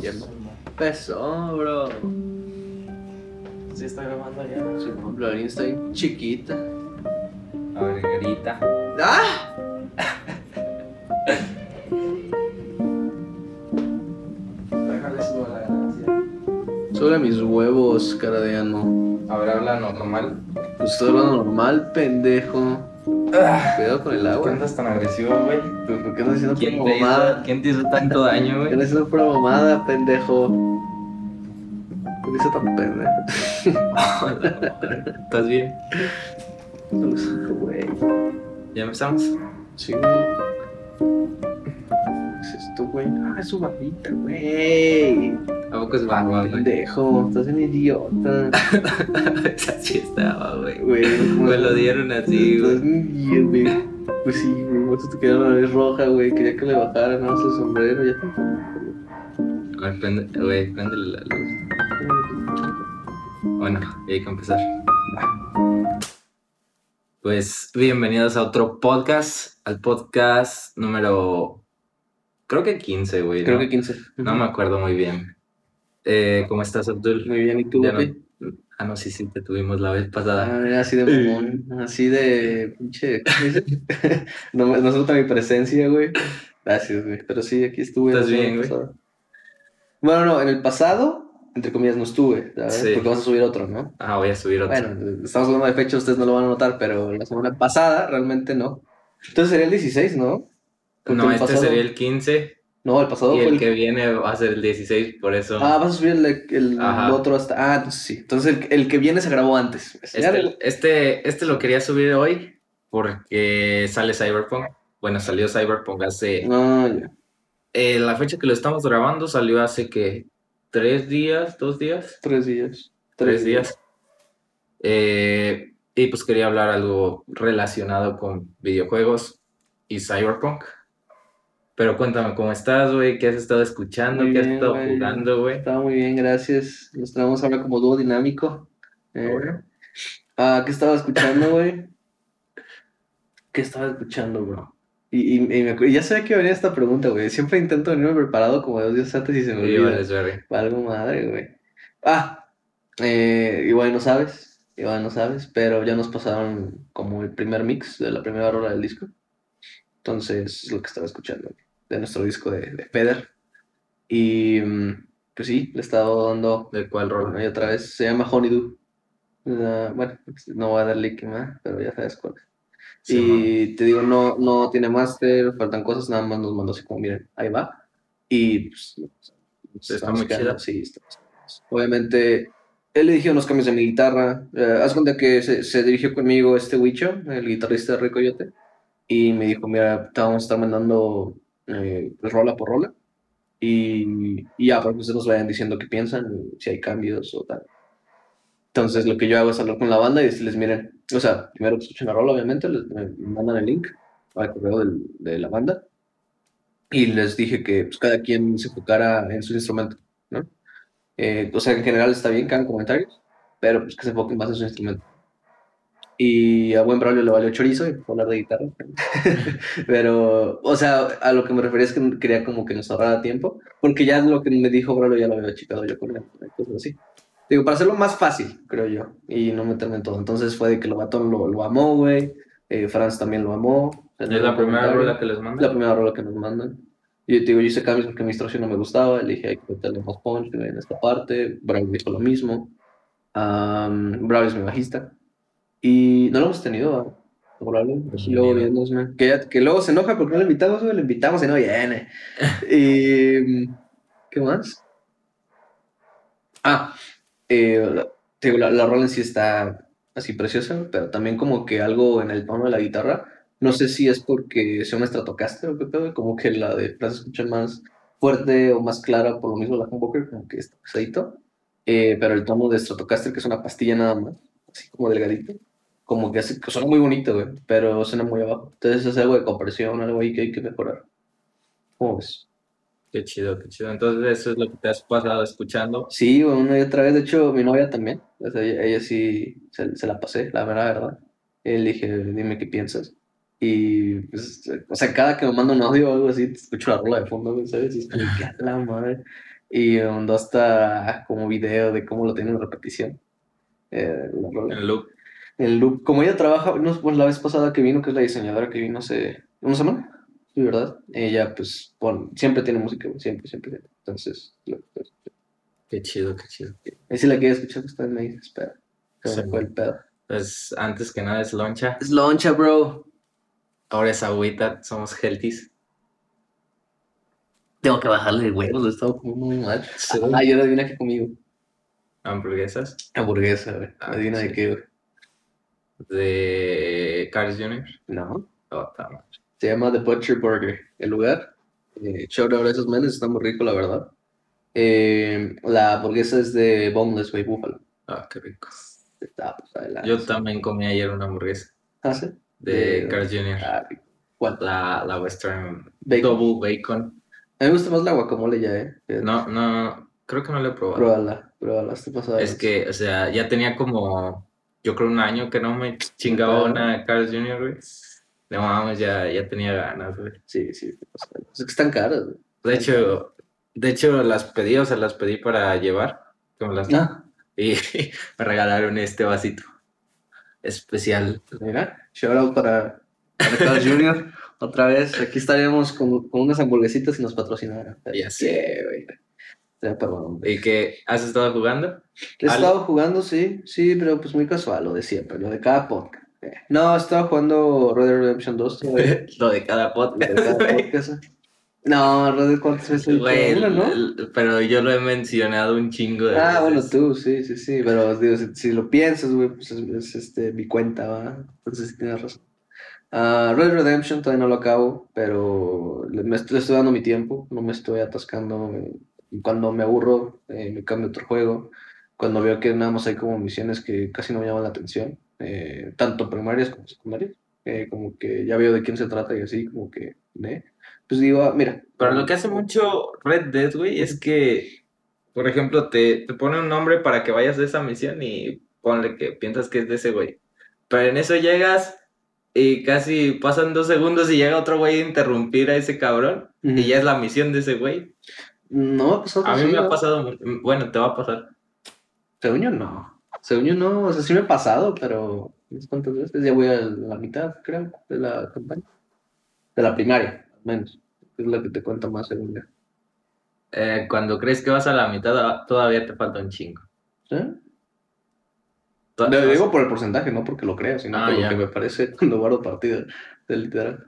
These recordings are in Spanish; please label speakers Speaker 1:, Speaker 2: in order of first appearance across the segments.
Speaker 1: Ya empezó, bro.
Speaker 2: Sí, está grabando ya.
Speaker 1: Su Florín está bien chiquita.
Speaker 2: A ver, grita.
Speaker 1: ¡Ah!
Speaker 2: Déjale subo la ganancia.
Speaker 1: Sobre mis huevos, cara de ano.
Speaker 2: A ver, habla normal.
Speaker 1: Pues estoy hablando normal, pendejo. Cuidado con el
Speaker 2: ¿Por qué
Speaker 1: agua.
Speaker 2: andas tan agresivo, güey?
Speaker 1: ¿Pero ¿Por qué andas haciendo
Speaker 2: ¿Quién
Speaker 1: pura
Speaker 2: te, hizo,
Speaker 1: mamada?
Speaker 2: ¿Quién te hizo tanto daño,
Speaker 1: ¿Por qué
Speaker 2: güey?
Speaker 1: andas haciendo pura mamada, pendejo? ¿Por qué hizo tan pendejo?
Speaker 2: ¿Estás bien?
Speaker 1: No lo sé, güey.
Speaker 2: ¿Ya empezamos?
Speaker 1: Sí, güey. ¿Qué es esto, güey? Ah, es su barbita, güey.
Speaker 2: ¿A poco es barba, güey?
Speaker 1: Pendejo, estás un idiota.
Speaker 2: Esa sí estaba, güey.
Speaker 1: Güey,
Speaker 2: Me lo dieron así,
Speaker 1: Estás
Speaker 2: güey.
Speaker 1: un idiota, güey. Pues sí, güey. Vos te quedó la nariz roja, güey. Quería que le bajara nada más el sombrero. Ya
Speaker 2: ver, prende, güey, préndele la luz. Bueno, hay que empezar. Pues bienvenidos a otro podcast, al podcast número, creo que 15, güey.
Speaker 1: Creo
Speaker 2: ¿no?
Speaker 1: que 15.
Speaker 2: No me acuerdo muy bien. Eh, ¿Cómo estás, Abdul?
Speaker 1: Muy bien, ¿y tú,
Speaker 2: no-? Ah, no, sí, sí, te tuvimos la vez pasada.
Speaker 1: Ah, así de mamón. Así de. Pinche. no, no se nota mi presencia, güey. Gracias, güey. Pero sí, aquí estuve.
Speaker 2: ¿Estás bien, güey?
Speaker 1: Bueno, no, en el pasado, entre comillas, no estuve, ¿sabes?
Speaker 2: Sí.
Speaker 1: Porque vas a subir otro, ¿no?
Speaker 2: Ah, voy a subir otro.
Speaker 1: Bueno, estamos hablando de fecha, ustedes no lo van a notar, pero la semana pasada realmente no. Entonces sería el 16, ¿no? Porque
Speaker 2: no, este
Speaker 1: pasado-
Speaker 2: sería el 15
Speaker 1: No, el pasado
Speaker 2: y
Speaker 1: fue
Speaker 2: el
Speaker 1: el...
Speaker 2: que viene va a ser el 16, por eso.
Speaker 1: Ah, vas a subir el, el otro hasta... Ah, entonces sí. Entonces el, el que viene se grabó antes.
Speaker 2: Este, este, este lo quería subir hoy porque sale Cyberpunk. Bueno, salió Cyberpunk hace.
Speaker 1: No, ya.
Speaker 2: eh, la fecha que lo estamos grabando salió hace que tres días, dos días,
Speaker 1: Tres días.
Speaker 2: tres días. Eh, y pues quería hablar algo relacionado con videojuegos y Cyberpunk. Pero cuéntame cómo estás, güey, qué has estado escuchando,
Speaker 1: Muy
Speaker 2: qué has estado
Speaker 1: güey.
Speaker 2: jugando, güey.
Speaker 1: Estaba muy bien, gracias. Nos traemos ahora como dúo dinámico. Eh,
Speaker 2: Bueno.
Speaker 1: Ah, ¿qué estaba escuchando, güey? ¿Qué estaba escuchando, bro? Y, y, y me ya sabía que venía esta pregunta, güey. Siempre intento venirme preparado como dos días antes y se me
Speaker 2: Sí,
Speaker 1: olvida.
Speaker 2: vale, sorry.
Speaker 1: Algo madre, güey. Ah, eh, igual no sabes, igual no sabes, pero ya nos pasaron como el primer mix de la primera rola del disco. Entonces, es lo que estaba escuchando de nuestro disco de, de Feder. Y mm, pues sí, le he estado dando
Speaker 2: ¿De cuál rol?
Speaker 1: y otra vez. Se llama Honeydew. Ah, bueno, no voy a dar link más, pero ya sabes cuál.
Speaker 2: Sí,
Speaker 1: Y te digo, no, no tiene máster, faltan cosas, nada más nos mandó así como, miren, ahí va. Y pues,
Speaker 2: Está muy chida.
Speaker 1: Sí, está- Obviamente, él le dirigió unos cambios de mi guitarra. Eh, haz cuenta que se, se dirigió conmigo este Wicho, el guitarrista de Coyote, y me dijo, mira, te vamos a estar mandando eh, pues, rola por rola. Y, y ya, para que ustedes nos vayan diciendo qué piensan, si hay cambios o tal. Entonces, lo que yo hago es hablar con la banda y decirles, miren, o sea, primero que escuchen la rola, obviamente, les me mandan el link al correo del- de la banda. Y les dije que pues, cada quien se enfocara en su instrumento, ¿no? Eh, o sea, en general está bien, cada comentarios, pero pues que se enfoquen más en su instrumento. Y a buen Braulio le valió chorizo y hablar de guitarra. pero, o sea, a lo que me refería es que quería como que nos ahorrara tiempo, porque ya lo que me dijo Braulio ya lo había checado yo con él, cosas así. Digo, para hacerlo más fácil, creo yo, y no meterme en todo. Entonces fue de que el batón lo, lo amó, güey. Eh, Franz también lo amó.
Speaker 2: ¿Es la primera rola que les
Speaker 1: Es
Speaker 2: manda?
Speaker 1: la primera rola que nos mandan. Y digo, yo hice cambios porque mi instrucción no me gustaba. Le dije, hay que meterle más punch en esta parte. Braulio dijo lo mismo. Um, Braulio es mi bajista. Y no lo hemos tenido. Braulio. Pues, luego viéndose. Que, luego se enoja porque no le invitamos. Le invitamos y no viene. y. ¿Qué más? Ah, eh, digo, la, la rola en sí está así preciosa, pero también como que algo en el tono de la guitarra. No sé si es porque sea una Stratocaster o qué pedo, como que la de se escucha más fuerte o más clara, por lo mismo la Humbucker, como que está pesadito. Eh, pero el tono de Stratocaster, que es una pastilla nada más, así como delgadito, como que hace, que suena muy bonito, güey, pero suena muy abajo. Entonces es algo de compresión, algo ahí que hay que mejorar. ¿Cómo ves?
Speaker 2: Qué chido, qué chido. Entonces eso es lo que te has pasado escuchando.
Speaker 1: Sí, una y otra vez. De hecho, mi novia también. O sea, ella, ella sí se, se la pasé, la mera verdad. Eh, Le dije, dime qué piensas. Y, pues, o sea, cada que me manda un audio o algo así, te escucho la rola de fondo, ¿sabes? Y es como que la madre. Y mandó hasta como video de cómo lo tiene en repetición. eh.
Speaker 2: En loop.
Speaker 1: El loop, como ella trabaja, no, pues la vez pasada que vino, que es la diseñadora que vino hace una semana, sí, ¿verdad? Ella, pues, pon- siempre tiene música, siempre, siempre. Entonces, lo- pues,
Speaker 2: Qué chido, qué chido.
Speaker 1: ahí sí la quiero escuchar, que está en ahí, espera. Se me fue el pedo.
Speaker 2: Pues antes que nada es loncha.
Speaker 1: Es loncha, bro.
Speaker 2: Ahora es agüita, somos healthies.
Speaker 1: Tengo que bajarle el huevo, lo he estado comiendo muy mal.
Speaker 2: Sí.
Speaker 1: Ah, y ahora adivina qué conmigo.
Speaker 2: Hamburguesas
Speaker 1: Hamburguesa, güey.
Speaker 2: Ah,
Speaker 1: Adivina de qué, güey.
Speaker 2: De Carl's Jr.
Speaker 1: No.
Speaker 2: Oh.
Speaker 1: Se llama The Butcher Burger. El lugar. Eh, shout out a esos menes, está muy rico, la verdad. Eh, la hamburguesa es de boneless, güey, búfalo.
Speaker 2: Ah, qué rico.
Speaker 1: Está, pues, adelante.
Speaker 2: Yo también comí ayer una hamburguesa
Speaker 1: ¿Ah, sí?
Speaker 2: de
Speaker 1: De-
Speaker 2: Carl's Jr.
Speaker 1: Ah. ¿Cuál?
Speaker 2: La, la Western
Speaker 1: Bacon.
Speaker 2: Double Bacon.
Speaker 1: A mí me gusta más la guacamole ya, ¿eh? Eh,
Speaker 2: No, no, creo que no lo he probado.
Speaker 1: Pruébala, pruébala, está pasada.
Speaker 2: Es que, o sea, ya tenía como, yo creo un año que no me chingaba una Carl's Jr., güey. No mames, ya, ya tenía ganas, güey.
Speaker 1: Sí, sí, pasada. Es que están caras, güey.
Speaker 2: De hecho, de hecho las pedí, o sea, las pedí para llevar. como las-
Speaker 1: Ah,
Speaker 2: Y me regalaron este vasito especial.
Speaker 1: mira, shout out para, para Carl Jr. Otra vez, aquí estaríamos con, con unas hamburguesitas y nos patrocinaran.
Speaker 2: Ya sé,
Speaker 1: güey.
Speaker 2: ¿Y que has estado jugando?
Speaker 1: He
Speaker 2: ¿Algo?
Speaker 1: estado jugando, sí, sí, pero pues muy casual, lo de siempre, lo de cada podcast. Eh, No, estaba jugando Red Dead Redemption 2 todavía,
Speaker 2: Lo de cada
Speaker 1: lo de cada
Speaker 2: podcast,
Speaker 1: podcast. No, Red Dead cuántas veces?
Speaker 2: Güey,
Speaker 1: ¿no?
Speaker 2: el- pero yo lo he mencionado un chingo de
Speaker 1: Ah, bueno, tú, sí, sí, sí, pero digo, si, si lo piensas, güey, pues es, es, este, mi cuenta, ¿va? Entonces sí tienes razón. Ah, Red Dead Redemption todavía no lo acabo, pero le, me estoy, le estoy dando mi tiempo, no me estoy atascando. Y cuando me aburro, eh, me cambio a otro juego. Cuando veo que nada más hay como misiones que casi no me llaman la atención, eh, tanto primarias como secundarias, eh, como que ya veo de quién se trata y así, como que, ¿eh? Pues digo, ah, mira.
Speaker 2: Pero lo que hace mucho Red Dead, güey, es que, por ejemplo, te, te pone un nombre para que vayas de esa misión y ponle que piensas que es de ese güey. Pero en eso llegas y casi pasan dos segundos y llega otro güey a interrumpir a ese cabrón y ya es la misión de ese güey.
Speaker 1: No me ha pasado
Speaker 2: A mí me ha pasado, bueno, te va a pasar.
Speaker 1: Según yo no. Según yo no, o sea, sí me ha pasado, pero unas cuantas veces ya voy a la mitad, creo, de la campaña. De la primaria, al menos. Es la que te cuenta más según yo.
Speaker 2: Eh, cuando crees que vas a la mitad, ah, todavía te falta un chingo.
Speaker 1: ¿Sí? Lo digo por el porcentaje, no porque lo crea, sino
Speaker 2: Ah,
Speaker 1: por
Speaker 2: ya.
Speaker 1: lo que me parece cuando guardo partidas de literal.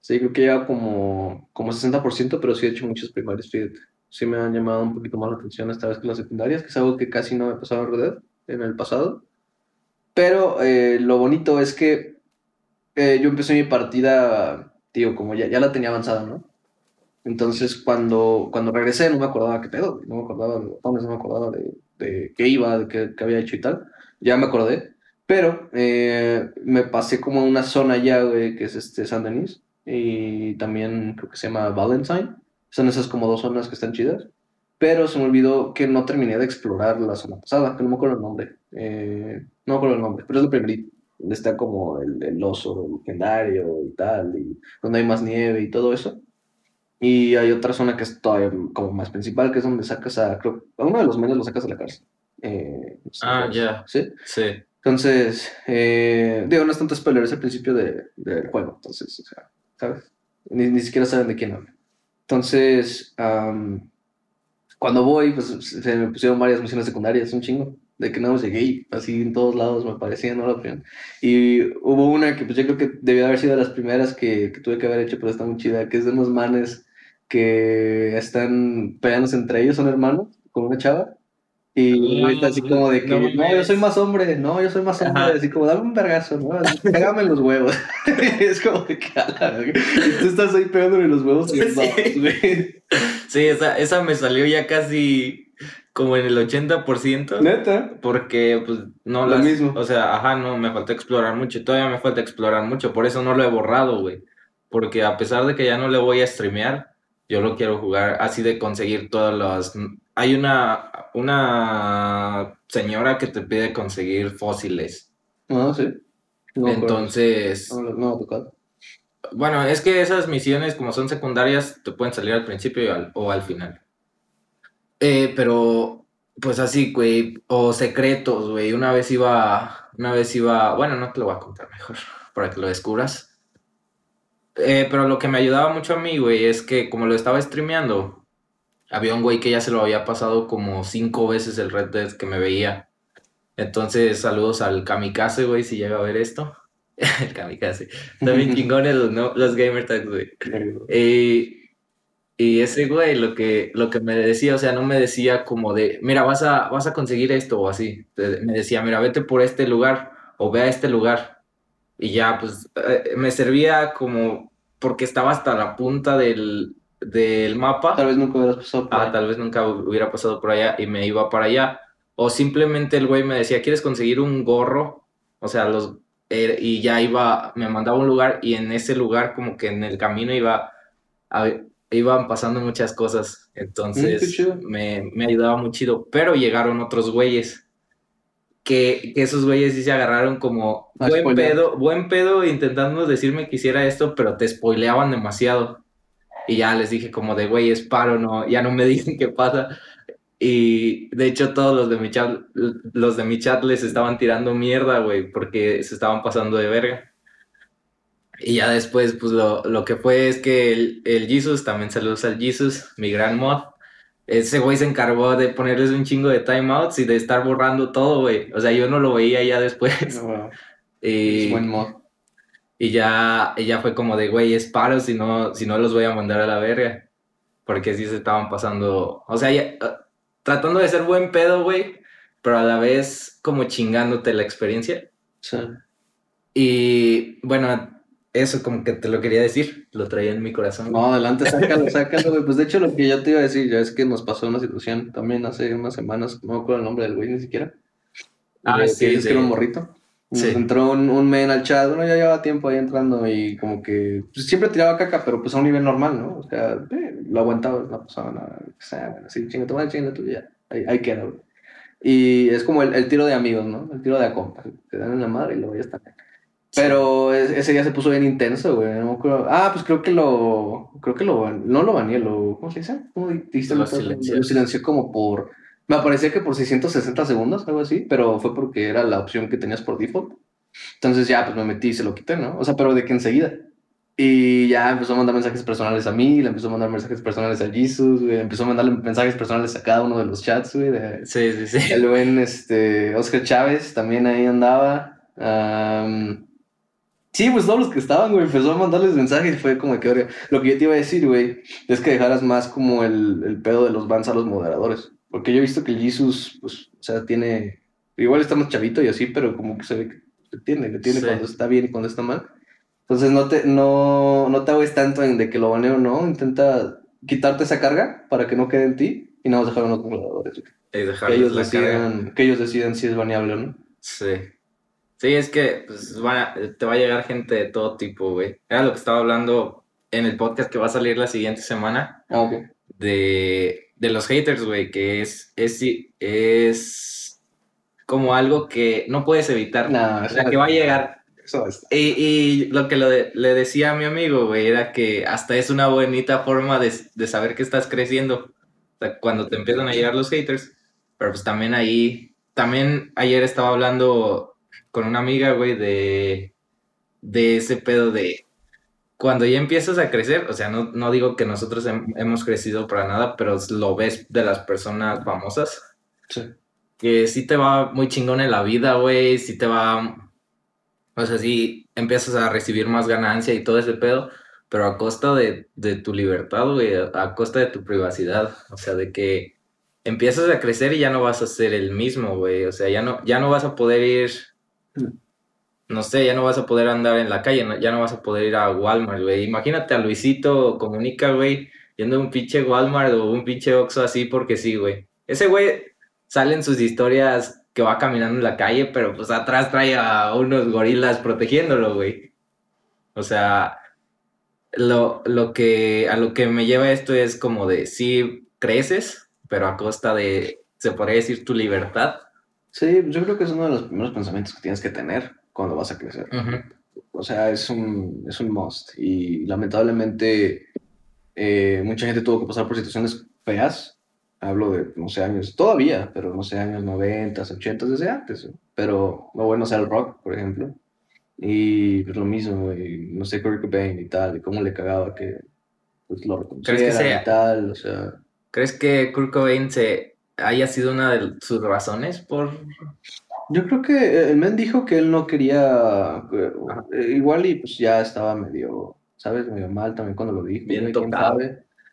Speaker 1: Sí, creo que lleva como, como 60%, pero sí he hecho muchas primarias, fíjate. Sí me han llamado un poquito más la atención esta vez que las secundarias, que es algo que casi no me pasaba en Red en el pasado. Pero eh, lo bonito es que eh, yo empecé mi partida, tío, como ya, ya la tenía avanzada, ¿no? Entonces, cuando, cuando regresé, no me acordaba qué pedo, no me acordaba de no me acordaba de, de qué iba, de qué, qué había hecho y tal. Ya me acordé, pero eh, me pasé como a una zona ya, güey, que es este San Denis, y también creo que se llama Valentine. Son esas como dos zonas que están chidas. Pero se me olvidó que no terminé de explorar la zona pasada, que no me acuerdo el nombre. Eh, no me acuerdo el nombre, pero es el primerito. Donde está como el, el oso legendario y tal, y donde hay más nieve y todo eso. Y hay otra zona que es todavía como más principal, que es donde sacas a, creo, a uno de los menos lo sacas de la cárcel. Eh,
Speaker 2: Ah, ya.
Speaker 1: ¿Sí?
Speaker 2: Sí.
Speaker 1: Entonces, eh, digo, no es tanto spoiler, es el principio de- del juego, entonces, o sea, ¿sabes? Ni, ni siquiera saben de quién habla. Entonces, am, cuando voy, pues se me pusieron varias misiones secundarias, un chingo, de que nada más llegué y así en todos lados me parecían, ¿no? La opción. Y hubo una que pues yo creo que debió haber sido de las primeras que, que tuve que haber hecho, pero está muy chida, que es de unos manes que están peleándose entre ellos, son hermanos, con una chava. Y está así como de que,
Speaker 2: no
Speaker 1: no, yo soy más hombre, no, yo soy más hombre,
Speaker 2: Ajá.
Speaker 1: así como, dame un vergazo, ¿no? Pégame los huevos. es como de que, Tú estás ahí pegándole los huevos
Speaker 2: Sí.
Speaker 1: güey.
Speaker 2: Sí, esa, esa me salió ya casi como en el 80%.
Speaker 1: Neta.
Speaker 2: Porque, pues, no
Speaker 1: Lo
Speaker 2: las...
Speaker 1: mismo.
Speaker 2: O sea, ajá, no, me falta explorar mucho. Todavía me falta explorar mucho. Por eso no lo he borrado, güey. Porque a pesar de que ya no le voy a streamear, yo lo quiero jugar así de conseguir todas las... Hay una, una señora que te pide conseguir fósiles.
Speaker 1: No, sí. No.
Speaker 2: Entonces,
Speaker 1: No, no.
Speaker 2: Bueno, es que esas misiones, como son secundarias, te pueden salir al principio al- o al final. Eh, pero, pues así, güey, o secretos, güey. Una vez iba, una vez iba, bueno, no te lo voy a contar mejor, para que lo descubras. Eh, pero lo que me ayudaba mucho a mí, güey, es que como lo estaba streameando, había un güey que ya se lo había pasado como cinco veces el Red Dead que me veía. Entonces, saludos al Kamikaze, güey, si llega a ver esto. el Kamikaze. También chingones los, no, los gamer tags, güey. Y, y ese güey lo que, lo que me decía, o sea, no me decía como de, mira, vas a, vas a conseguir esto o así. Me decía, mira, vete por este lugar o ve a este lugar. Y ya, pues, eh, me servía como porque estaba hasta la punta del, del mapa.
Speaker 1: Tal vez nunca hubieras pasado por
Speaker 2: Ah,
Speaker 1: ahí.
Speaker 2: tal vez nunca hubiera pasado por allá y me iba para allá. O simplemente el güey me decía, ¿quieres conseguir un gorro? O sea, los... eh, y ya iba, me mandaba a un lugar y en ese lugar como que en el camino iba, a- iban pasando muchas cosas.
Speaker 1: Mm,
Speaker 2: Entonces
Speaker 1: chido.
Speaker 2: me, me ayudaba muy chido. Pero llegaron otros güeyes. Que, que esos güeyes sí se agarraron como buen pedo, buen pedo intentando decirme que hiciera esto, pero te spoileaban demasiado. Y ya les dije como de, güey, es paro, no, ya no me dicen qué pasa. Y de hecho todos los de mi chat, los de mi chat les estaban tirando mierda, güey, porque se estaban pasando de verga. Y ya después, pues lo, lo que fue es que el, el Jesus, también saludos al Jesus, mi gran mod, ese güey se encargó de ponerles un chingo de timeouts y de estar borrando todo, güey. O sea, yo no lo veía ya después.
Speaker 1: No, wow.
Speaker 2: Y,
Speaker 1: Es buen mod.
Speaker 2: Y ya, ya fue como de, güey, es paro, si no, si no los voy a mandar a la verga. Porque sí se estaban pasando, o sea, ya, eh, tratando de ser buen pedo, güey, pero a la vez como chingándote la experiencia.
Speaker 1: Sí.
Speaker 2: Y bueno, eso como que te lo quería decir, lo traía en mi corazón.
Speaker 1: No, adelante, sácalo, sácalo, güey. Pues de hecho, lo que yo te iba a decir, ya es que nos pasó una situación también hace unas semanas, no me acuerdo el nombre del güey ni siquiera.
Speaker 2: Ah,
Speaker 1: Eh,
Speaker 2: sí,
Speaker 1: que dices que era un morrito.
Speaker 2: Sí.
Speaker 1: entró un, un men al chat, bueno, ya llevaba tiempo ahí entrando y como que pues, siempre tiraba caca, pero pues a un nivel normal, ¿no? O sea, eh, lo aguantaba, no pasaba nada. O sea, bueno, sí, chinga tu madre, chinga tu ya. Ahí, ahí queda, güey. Y es como el, el tiro de amigos, ¿no? El tiro de a compas. Te dan en la madre y luego ya está. Pero es- ese día se puso bien intenso, güey. No. Ah, pues creo que lo. Creo que lo. No lo baneé, lo. ¿Cómo se dice? ¿Cómo dijiste?
Speaker 2: Lo
Speaker 1: Lo
Speaker 2: silenció.
Speaker 1: Lo silenció como por. Me parecía que por 660 segundos, algo así, pero fue porque era la opción que tenías por default. Entonces ya, pues me metí y se lo quité, ¿no? O sea, pero de que enseguida. Y ya empezó a mandar mensajes personales a mí, le empezó a mandar mensajes personales a Jesus, güey. Empezó a mandarle mensajes personales a cada uno de los chats, güey. de-
Speaker 2: Sí, sí, sí.
Speaker 1: el buen este, Oscar Chávez también ahí andaba. Am, sí, pues todos los que estaban, güey, empezó a mandarles mensajes y fue como que. Lo que yo te iba a decir, güey, es que dejaras más como el, el pedo de los bans a los moderadores. Porque yo he visto que el Jesus, pues, o sea, tiene. Igual está más chavito y así, pero como que se ve que tiene, le tiene
Speaker 2: Sí.
Speaker 1: cuando está bien y cuando está mal. Entonces no te, no, no te hagas tanto en de que lo baneo o no. Intenta quitarte esa carga para que no quede en ti y nada más dejar a los
Speaker 2: Y
Speaker 1: que ellos
Speaker 2: carga.
Speaker 1: decidan, que ellos decidan si es baneable o no.
Speaker 2: Sí. Sí, es que pues, van a- te va a llegar gente de todo tipo, güey. Era lo que estaba hablando en el podcast que va a salir la siguiente semana
Speaker 1: Ah, ok.
Speaker 2: de, de los haters, güey, que es, es, es como algo que no puedes evitar.
Speaker 1: No,
Speaker 2: o sea, que va a llegar.
Speaker 1: Eso es.
Speaker 2: Y, y lo que lo de- le decía a mi amigo, güey, era que hasta es una bonita forma de, de saber que estás creciendo. O sea, cuando te empiezan a llegar los haters. Pero pues también ahí, también ayer estaba hablando con una amiga, güey, de, de ese pedo de cuando ya empiezas a crecer, o sea, no, no digo que nosotros hem- hemos crecido para nada, pero lo ves de las personas famosas
Speaker 1: Sí.
Speaker 2: que sí te va muy chingón en la vida, güey, sí te va, o sea, sí empiezas a recibir más ganancia y todo ese pedo, pero a costa de, de tu libertad, güey, a, costa de tu privacidad, o sea, de que empiezas a crecer y ya no vas a ser el mismo, güey, o sea, ya no, ya no vas a poder ir, no sé, ya no vas a poder andar en la calle, ya no vas a poder ir a Walmart, güey, imagínate a Luisito Comunica, güey, yendo a un pinche Walmart o un pinche Oxxo así porque sí, güey, ese güey salen sus historias que va caminando en la calle, pero pues atrás trae a unos gorilas protegiéndolo, güey. O sea, lo, lo que, a lo que me lleva esto es como de, sí, creces, pero a costa de, se podría decir, tu libertad.
Speaker 1: Sí, yo creo que es uno de los primeros pensamientos que tienes que tener cuando vas a crecer. o sea, es un, es un must. Y lamentablemente eh, mucha gente tuvo que pasar por situaciones feas. Hablo de, no sé, años, todavía, pero no sé, años 90, 80, desde antes. Pero lo bueno sea el rock, por ejemplo. Y pues, lo mismo, y, no sé, Kurt Cobain y tal, y cómo le cagaba que pues, lo
Speaker 2: ¿Crees que sea,
Speaker 1: y tal, o sea...
Speaker 2: ¿Crees que Kurt Cobain se haya sido una de sus razones por...?
Speaker 1: Yo creo que el men dijo que él no quería... Eh, igual y pues ya estaba medio, ¿sabes? Medio mal también cuando lo dijo.
Speaker 2: Bien tocado.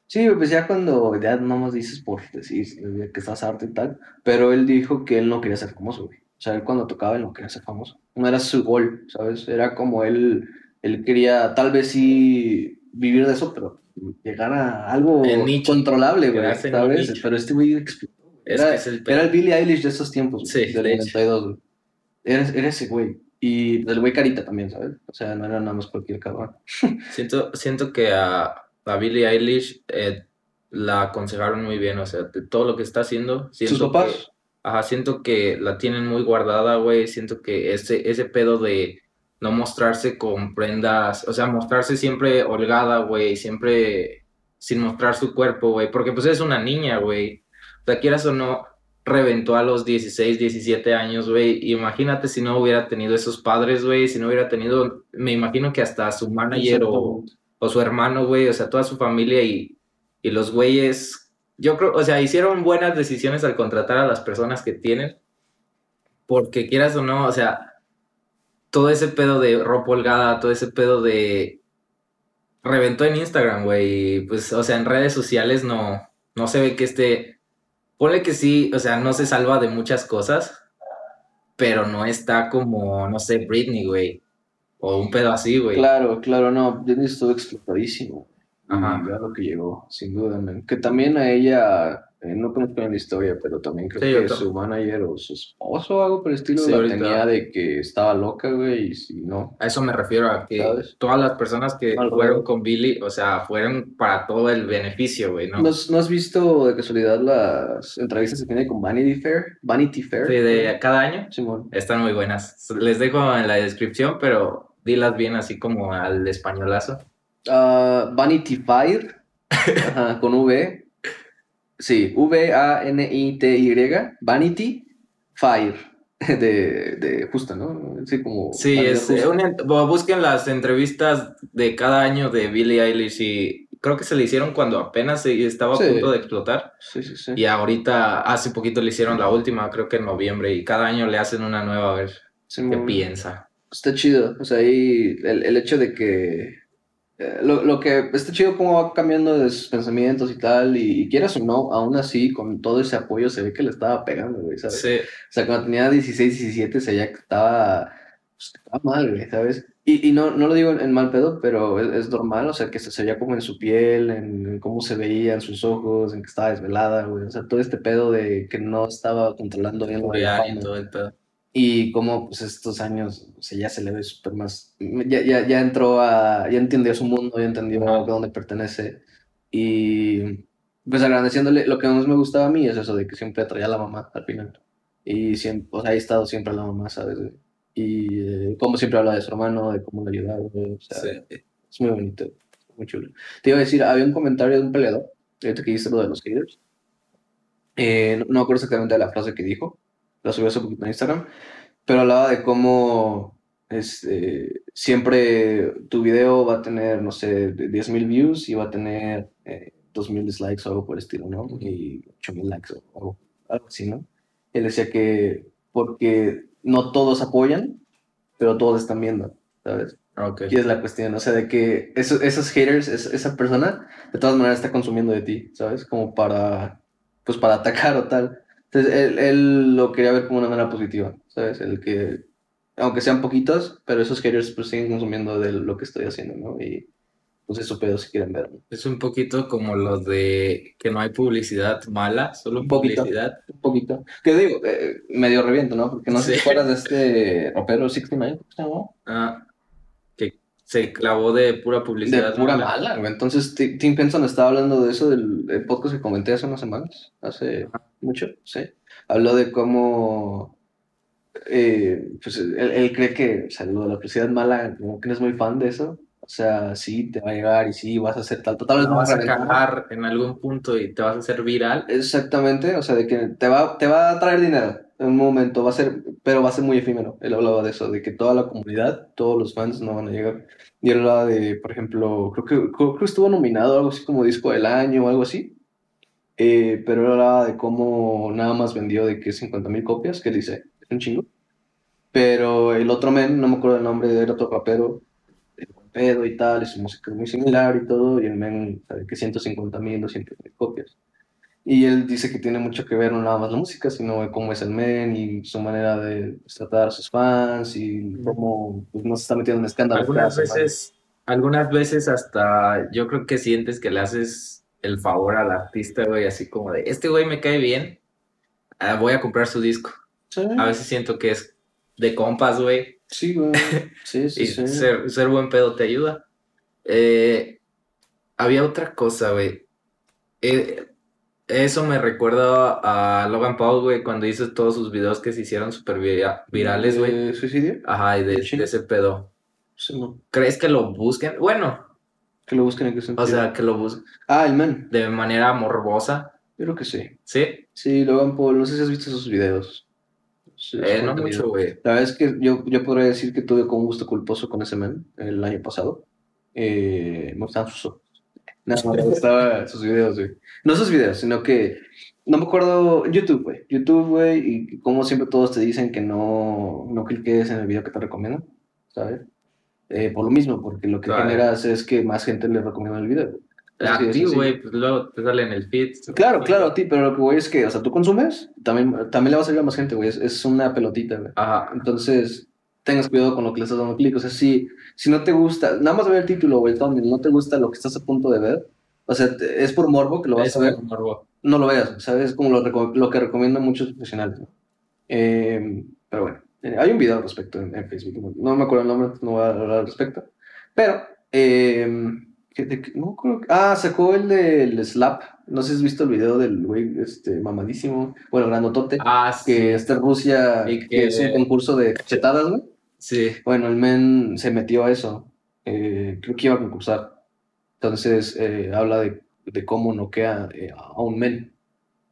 Speaker 1: Sí, pues ya cuando ya no más dices por decir que estás harto y tal, pero él dijo que él no quería ser famoso, güey. O sea, él cuando tocaba él no quería ser famoso. No era su gol, ¿sabes? Era como él, él quería tal vez sí vivir de eso, pero llegar a algo controlable, güey, ¿sabes? Pero este güey explotó. Era, el, era el Billie Eilish de esos tiempos,
Speaker 2: sí,
Speaker 1: del 92, güey. Era, era, ese güey. Y del güey carita también, ¿sabes? O sea, no era nada más cualquier cabrón.
Speaker 2: siento, siento que a, a Billie Eilish eh, la aconsejaron muy bien, o sea, de todo lo que está haciendo.
Speaker 1: ¿Sus papás?
Speaker 2: Ajá, siento que la tienen muy guardada, güey. Siento que ese, ese pedo de no mostrarse con prendas, o sea, mostrarse siempre holgada, güey, siempre sin mostrar su cuerpo, güey, porque pues es una niña, güey. O sea, quieras o no, reventó a los 16, 17 años, güey. Imagínate si no hubiera tenido esos padres, güey, si no hubiera tenido, me imagino que hasta su manager o, o, su hermano, güey, o sea, toda su familia y, y los güeyes yo creo, o sea, hicieron buenas decisiones al contratar a las personas que tienen, porque quieras o no, o sea, todo ese pedo de ropa holgada, todo ese pedo de reventó en Instagram, güey, pues, o sea, en redes sociales no, no se ve que esté, pone que sí, o sea, no se salva de muchas cosas, pero no está como, no sé, Britney, güey, o un pedo así, güey.
Speaker 1: Claro, claro, no, Britney estuvo explotadísimo. Ajá. Y lo que llegó, sin duda, Que también a ella, no conozco bien la historia, pero también creo que su manager o su esposo o algo por el estilo la tenía de que estaba loca, güey, y si no.
Speaker 2: A eso me refiero, a que todas las personas que fueron con Billy, o sea, fueron para todo el beneficio, güey, ¿no?
Speaker 1: ¿no? has visto de casualidad las entrevistas que tiene con Vanity Fair? Vanity Fair.
Speaker 2: Sí, de cada año.
Speaker 1: Simón.
Speaker 2: Están muy buenas. Les dejo en la descripción, pero dilas bien así como al españolazo.
Speaker 1: Uh, Vanity Fair, con V. Sí, V-A-N-I-T-Y, Vanity Fire, de, de justa, ¿no? Sí, como...
Speaker 2: Sí, es, busquen las entrevistas de cada año de Billie Eilish y creo que se le hicieron cuando apenas estaba a punto de explotar.
Speaker 1: Sí, sí, sí.
Speaker 2: Y ahorita, hace poquito le hicieron la última, creo que en noviembre, y cada año le hacen una nueva, a ver qué piensa.
Speaker 1: Está chido, o sea, ahí el, el hecho de que eh, lo, lo, que está chido cómo va cambiando de sus pensamientos y tal, y, quieras o no, aún así, con todo ese apoyo, se ve que le estaba pegando, güey, ¿sabes?
Speaker 2: Sí.
Speaker 1: O sea, cuando tenía 16, 17, se veía que estaba, pues, estaba mal, güey, ¿sabes? Y, y no, no lo digo en, mal pedo, pero es, normal, o sea, que se, se, veía como en su piel, en, cómo se veía en sus ojos, en que estaba desvelada, güey, o sea, todo este pedo de que no estaba controlando bien lo
Speaker 2: de todo el pedo.
Speaker 1: Y como pues estos años, o sea, ya se le ve súper más, ya, ya, ya, entró a, ya entendió su mundo, ya entendió a dónde pertenece. Y pues agradeciéndole, lo que más me gustaba a mí es eso de que siempre traía a la mamá al final. Y siempre, o sea, ha estado siempre a la mamá, ¿sabes? Y eh, como siempre habla de su hermano, de cómo le ayudaba, o sea, es muy bonito, muy chulo. Te iba a decir, había un comentario de un peleador, que dice lo de los haters. Eh, no, no acuerdo exactamente de la frase que dijo, la subí hace poquito en Instagram, pero hablaba de cómo este, siempre tu video va a tener, no sé, 10.000 views y va a tener eh, 2.000 dislikes o algo por el estilo, ¿no? Y 8.000 likes o algo, así, ¿no? Él decía que porque no todos apoyan, pero todos están viendo, ¿sabes?
Speaker 2: Okay.
Speaker 1: Y es la cuestión, o sea, de que esos, esos haters, esa persona, de todas maneras está consumiendo de ti, ¿sabes? Como para, pues para atacar o tal. Entonces, él, él, lo quería ver como una manera positiva, ¿sabes? El que, aunque sean poquitos, pero esos haters pues siguen consumiendo de lo que estoy haciendo, ¿no? Y pues eso pedo si quieren verlo.
Speaker 2: Es un poquito como lo de que no hay publicidad mala, solo un publicidad.
Speaker 1: un poquito. Que digo, eh, medio reviento, ¿no? Porque no sé si acuerdas de este rapero 69, ¿cómo
Speaker 2: Ah, se clavó de pura publicidad.
Speaker 1: De pura mala, güey. Entonces, Tim Penson estaba hablando de eso del, podcast que comenté hace unas semanas, hace mucho, sí. Habló de cómo eh, pues él, él cree que, o sea, lo de la publicidad mala, como que no es muy fan de eso. O sea, sí, te va a llegar y sí, vas a hacer tal, tal vez
Speaker 2: no vas a cagar en algún punto y te vas a hacer viral.
Speaker 1: Exactamente, o sea, de que te va, te va a traer dinero en un momento, va a ser, pero va a ser muy efímero. Él hablaba de eso, de que toda la comunidad, todos los fans no van a llegar. Y él hablaba de, por ejemplo, creo que, creo, creo estuvo nominado algo así como disco del año o algo así. Eh, pero él hablaba de cómo nada más vendió de que 50 mil copias, que dice, es un chingo. Pero el otro men, no me acuerdo el nombre, era otro rapero, pedo y tal, y su música es muy similar y todo, y el men sabe que 150 mil, 200 mil copias. Y él dice que tiene mucho que ver no nada más la música, sino cómo es el men y su manera de tratar a sus fans y cómo pues, no se está metiendo en escándalos.
Speaker 2: Algunas veces, algunas veces hasta yo creo que sientes que le haces el favor al artista, güey, así como de, este güey me cae bien, ah, voy a comprar su disco.
Speaker 1: Sí,
Speaker 2: A veces siento que es de compas, güey,
Speaker 1: sí, güey. Sí, sí,
Speaker 2: y
Speaker 1: sí.
Speaker 2: ser, ser buen pedo te ayuda. Eh, había otra cosa, güey. Eh, eso me recuerda a Logan Paul, güey, cuando hizo todos sus videos que se hicieron súper vira- virales, güey.
Speaker 1: ¿De ¿Suicidio?
Speaker 2: Ajá, y de, ese pedo.
Speaker 1: Sí, no.
Speaker 2: ¿Crees que lo busquen? Bueno,
Speaker 1: Que lo busquen en qué sentido.
Speaker 2: o sea, que lo busquen
Speaker 1: Ah, el man.
Speaker 2: de manera morbosa,
Speaker 1: Yo creo que sí.
Speaker 2: ¿sí?
Speaker 1: Sí, Logan Paul, no sé si has visto sus videos. Sí,
Speaker 2: Eh, no mucho, güey.
Speaker 1: La verdad es que yo, yo podría decir que tuve como un gusto culposo con ese man el año pasado. Eh, me gustaban sus. No, me gustaban sus videos, güey. No sus videos, sino que no me acuerdo. YouTube, güey. YouTube, güey. Y como siempre todos te dicen que no, no cliques en el video que te recomiendan, ¿sabes? Eh, por lo mismo, porque lo que
Speaker 2: Claro.
Speaker 1: generas es que más gente le recomienda el video.
Speaker 2: A
Speaker 1: Así es,
Speaker 2: ti, güey, pues luego te sale en el feed.
Speaker 1: Claro, claro, a ti, pero lo que voy es que, o sea, tú consumes, también, también le va a salir a más gente, güey. Es, es una pelotita, güey.
Speaker 2: Ajá.
Speaker 1: Entonces, tengas cuidado con lo que le estás dando clic. O sea, si, si no te gusta, nada más ver el título o el thumbnail, no te gusta lo que estás a punto de ver, o sea, te- es por morbo que lo vas
Speaker 2: Es
Speaker 1: a ver,
Speaker 2: morbo.
Speaker 1: no lo veas, ¿sabes? Es como lo, lo que recomiendan muchos profesionales. ¿no? Eh, pero bueno, eh, hay un video al respecto en, en Facebook, no, me acuerdo el nombre, no voy a hablar al respecto. Pero, eh, ¿qué- de qué- no me acuerdo- ah, sacó el del Slap. No sé si has visto el video del güey este, mamadísimo, bueno, grandotote
Speaker 2: Ah,
Speaker 1: que
Speaker 2: sí.
Speaker 1: está en Rusia,
Speaker 2: Y
Speaker 1: que...
Speaker 2: que-
Speaker 1: es un concurso de cachetadas, güey.
Speaker 2: Sí.
Speaker 1: Bueno, el men se metió a eso. eh, creo que iba a concursar. Entonces, eh, habla de, de cómo noquea eh, a un men.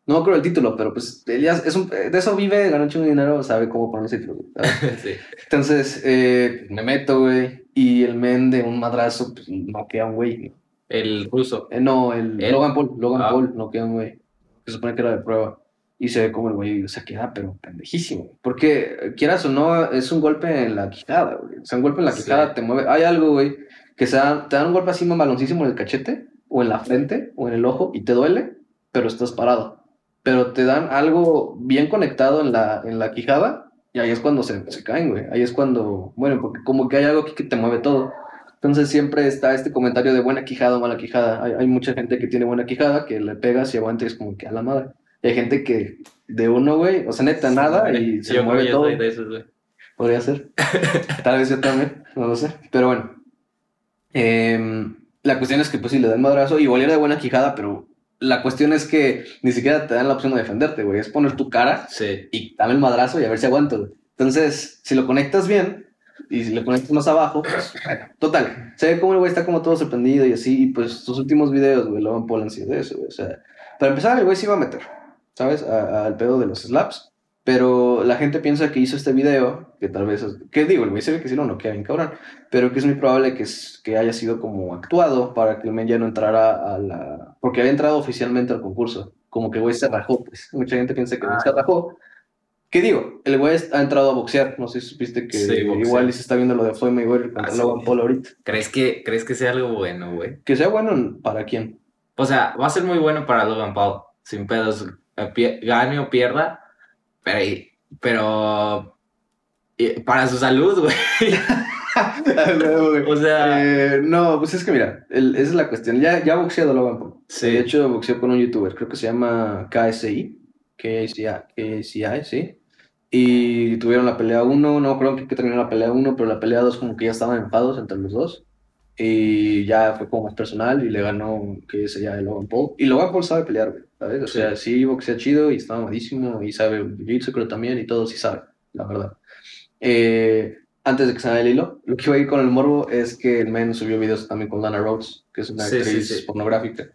Speaker 1: No me acuerdo el título, pero pues él ya es un, de eso vive, gana un dinero, sabe cómo ponerse título. güey, ¿sabes?
Speaker 2: sí.
Speaker 1: Entonces, eh, me meto, güey, y el men de un madrazo pues, noquea a un güey.
Speaker 2: El ruso.
Speaker 1: No, el. Logan Paul, Logan
Speaker 2: Ah.
Speaker 1: Paul, no queda un güey. Se supone que era de prueba. Y se ve como el güey se queda, pero pendejísimo. Porque, quieras o no, es un golpe en la quijada, güey. O sea, un golpe en la
Speaker 2: Sí.
Speaker 1: quijada te mueve. Hay algo, güey, que se da- te dan un golpe así mamaloncísimo en el cachete, o en la frente, o en el ojo, y te duele, pero estás parado. Pero te dan algo bien conectado en la, en la quijada, y ahí es cuando se, se caen, güey. Ahí es cuando, bueno, porque como que hay algo aquí que te mueve todo. Entonces siempre está este comentario de buena quijada o mala quijada. Hay, hay mucha gente que tiene buena quijada, que le pegas y aguanta y es como que a la madre. Y hay gente que de uno, güey, o sea, neta, nada y se
Speaker 2: Yo
Speaker 1: mueve todo.
Speaker 2: soy de esos, güey.
Speaker 1: Podría ser. Tal vez yo también, no lo sé. Pero bueno. Em, la cuestión es que pues sí le dan madrazo, igual era de buena quijada, pero la cuestión es que ni siquiera te dan la opción de defenderte, güey. Es poner tu cara
Speaker 2: Sí.
Speaker 1: y dame el madrazo y a ver si aguanto. güey. Entonces, si lo conectas bien y si lo conectas más abajo, pues, bueno, total. Se ve como el güey está como todo sorprendido y así, y pues sus últimos videos, güey, Paul han sido de eso, güey. O sea, para empezar, el güey se iba a meter, ¿sabes? Al pedo de los slaps. Pero la gente piensa que hizo este video, que tal vez, es- que digo, el güey se ve que sí lo noquea bien cabrón, pero que es muy probable que, es- que haya sido como actuado para que el men ya no entrara a la... Porque había entrado oficialmente al concurso, como que el güey se rajó, pues. Mucha gente piensa que el güey se
Speaker 2: Ah.
Speaker 1: rajó. ¿Qué digo? El güey ha entrado a boxear, no sé si supiste que
Speaker 2: Sí,
Speaker 1: igual y se está viendo lo de Floyd Mayweather contra
Speaker 2: Ah, sí.
Speaker 1: Logan Paul ahorita.
Speaker 2: ¿Crees que, ¿Crees que sea algo bueno, güey?
Speaker 1: Que sea bueno para quién.
Speaker 2: O sea, va a ser muy bueno para Logan Paul. Sin pedos. Eh, Gane o pierda. Pero, pero para su salud, güey. O sea,
Speaker 1: Eh, no, pues es que mira, el- esa es la cuestión. Ya, ya boxeado Logan Paul.
Speaker 2: Sí.
Speaker 1: De hecho, boxeó con un youtuber, creo que se llama KSI. KSI, KSI, sí. Y tuvieron la pelea 1, no creo que, que terminó la pelea 1, pero la pelea 2 como que ya estaban enfadados entre los dos. Y ya fue como más personal y le ganó KSI a Logan Paul. Y Logan Paul sabe pelear, güey, ¿sabes? O sea, sí boxea chido y está mamadísimo y sabe jiu-jitsu creo también y todo sí sabe. la verdad. Eh, antes de que salga el hilo, lo que iba a ir con el morbo es que el men subió videos también con Lana Rhodes, que es una
Speaker 2: Sí, sí,
Speaker 1: actriz
Speaker 2: sí.
Speaker 1: pornográfica.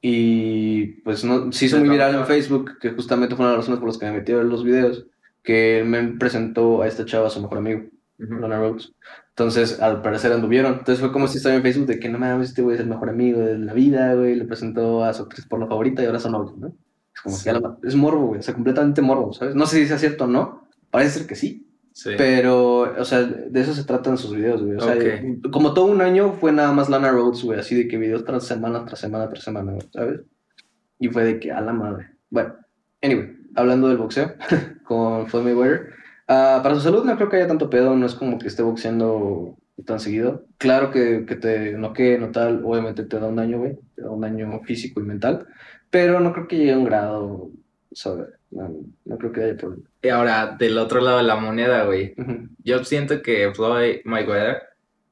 Speaker 1: Y pues no, se hizo
Speaker 2: Se
Speaker 1: muy viral en. Facebook, que justamente fue una de las razones por las que me metí a ver los videos, que el men presentó a esta chava a su mejor amigo,
Speaker 2: Ujú.
Speaker 1: Lana Rhodes. Entonces, al parecer anduvieron. Entonces fue como si estaba en Facebook de que no mames, este güey es el mejor amigo de la vida, güey. Le presentó a su actriz porno favorita y ahora son novios, ¿no? Es como
Speaker 2: Sí.
Speaker 1: que la- es morbo, güey. O sea, completamente morbo, ¿sabes? No sé si sea cierto o no. Parece ser que sí.
Speaker 2: Sí.
Speaker 1: Pero, o sea, de eso se tratan sus videos, güey. O sea,
Speaker 2: Ok.
Speaker 1: como todo un año fue nada más Lana Rhodes, güey. Así de que videos tras semana, tras semana, tras semana, güey, ¿sabes? Y fue de que a la madre. Bueno, anyway, hablando del boxeo con Floyd Mayweather. Ah, para su salud no creo que haya tanto pedo, no es como que esté boxeando tan seguido. Claro que, que te noquee, no tal, obviamente te da un daño, güey, te da un daño físico y mental, pero no creo que llegue a un grado, ¿sabes? No, no creo que haya problema.
Speaker 2: Y ahora, del otro lado de la moneda, güey. Yo siento que Floyd Mayweather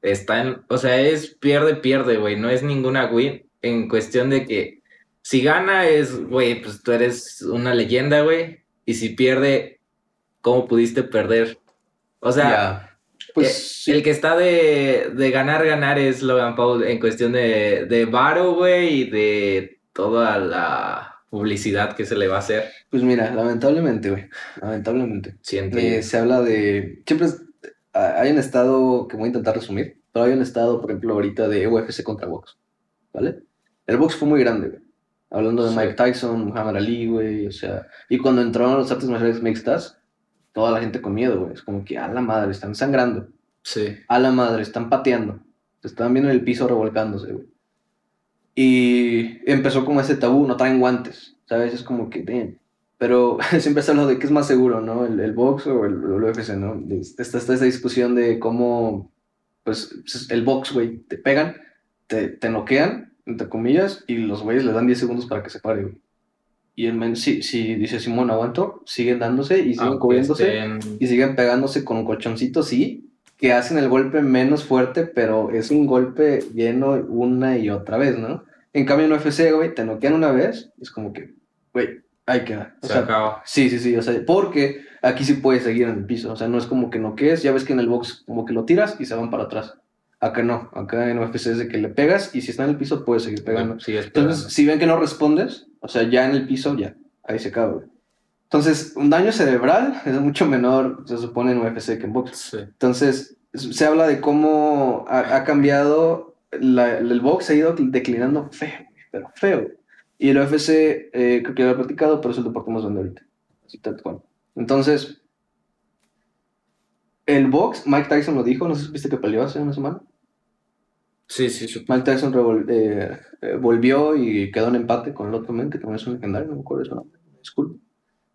Speaker 2: está en, o sea, es pierde, pierde, güey, no es ninguna win en cuestión de que si gana es, güey, pues tú eres una leyenda, güey, y si pierde, ¿cómo pudiste perder? O sea,
Speaker 1: Ya. Pues
Speaker 2: eh,
Speaker 1: sí.
Speaker 2: el que está de, de ganar, ganar es Logan Paul en cuestión de, de varo, güey, y de toda la publicidad que se le va a hacer,
Speaker 1: Pues mira, lamentablemente, güey, lamentablemente.
Speaker 2: siento
Speaker 1: Eh, se habla de. Siempre es- hay un estado que voy a intentar resumir, pero hay un estado, por ejemplo, ahorita de UFC contra box, ¿vale? El box fue muy grande, güey. Hablando de
Speaker 2: Sí.
Speaker 1: Mike Tyson, Muhammad Ali, güey, o sea. Y cuando entraron los artes marciales mixtas, toda la gente con miedo, güey. Es como que a la madre, están sangrando.
Speaker 2: Sí,
Speaker 1: A la madre, están pateando. Están viendo en el piso revolcándose, güey. Y empezó como ese tabú, no traen guantes, ¿sabes? Es como que, damn. Pero siempre se habla de qué es más seguro, ¿no? El, el box o el, el UFC, ¿no? Está, está esa discusión de cómo, pues, el box, güey, te pegan, te, te noquean, entre comillas, y los güeyes le dan 10 segundos para que se pare, güey. Y el men, si, si dice Simón, aguanto, siguen dándose y siguen cubriéndose
Speaker 2: estén-
Speaker 1: y siguen pegándose con colchoncitos, sí, que hacen el golpe menos fuerte, pero es un golpe lleno una y otra vez, ¿no? En cambio en UFC, güey, te noquean una vez, es como que, güey, ahí queda. O
Speaker 2: se
Speaker 1: sea,
Speaker 2: acaba.
Speaker 1: sí, sí, sí, o sea, porque aquí sí puedes seguir en el piso, o sea, no es como que noquees, ya ves que en el box como que lo tiras y se van para atrás. Acá no, acá en UFC es de que le pegas y si está en el piso puedes seguir pegando.
Speaker 2: Sigues
Speaker 1: Entonces, si ven que no respondes, o sea, ya en el piso, ya, ahí se acaba, güey. Entonces, un daño cerebral es mucho menor, se supone, en UFC que en box.
Speaker 2: Sí.
Speaker 1: Entonces, se habla de cómo ha, ha cambiado, la- el box ha ido declinando feo, pero feo. Y el UFC, eh, creo que ya lo he platicado, pero es el deporte más grande ahorita. Así tal cual. Entonces, el box, Mike Tyson lo dijo, no sé si viste que peleó hace una semana.
Speaker 2: Sí, sí, sí.
Speaker 1: Mike Tyson eh, eh, volvió y quedó en empate con el otro men, que es un legendario, no me acuerdo su nombre, disculpe.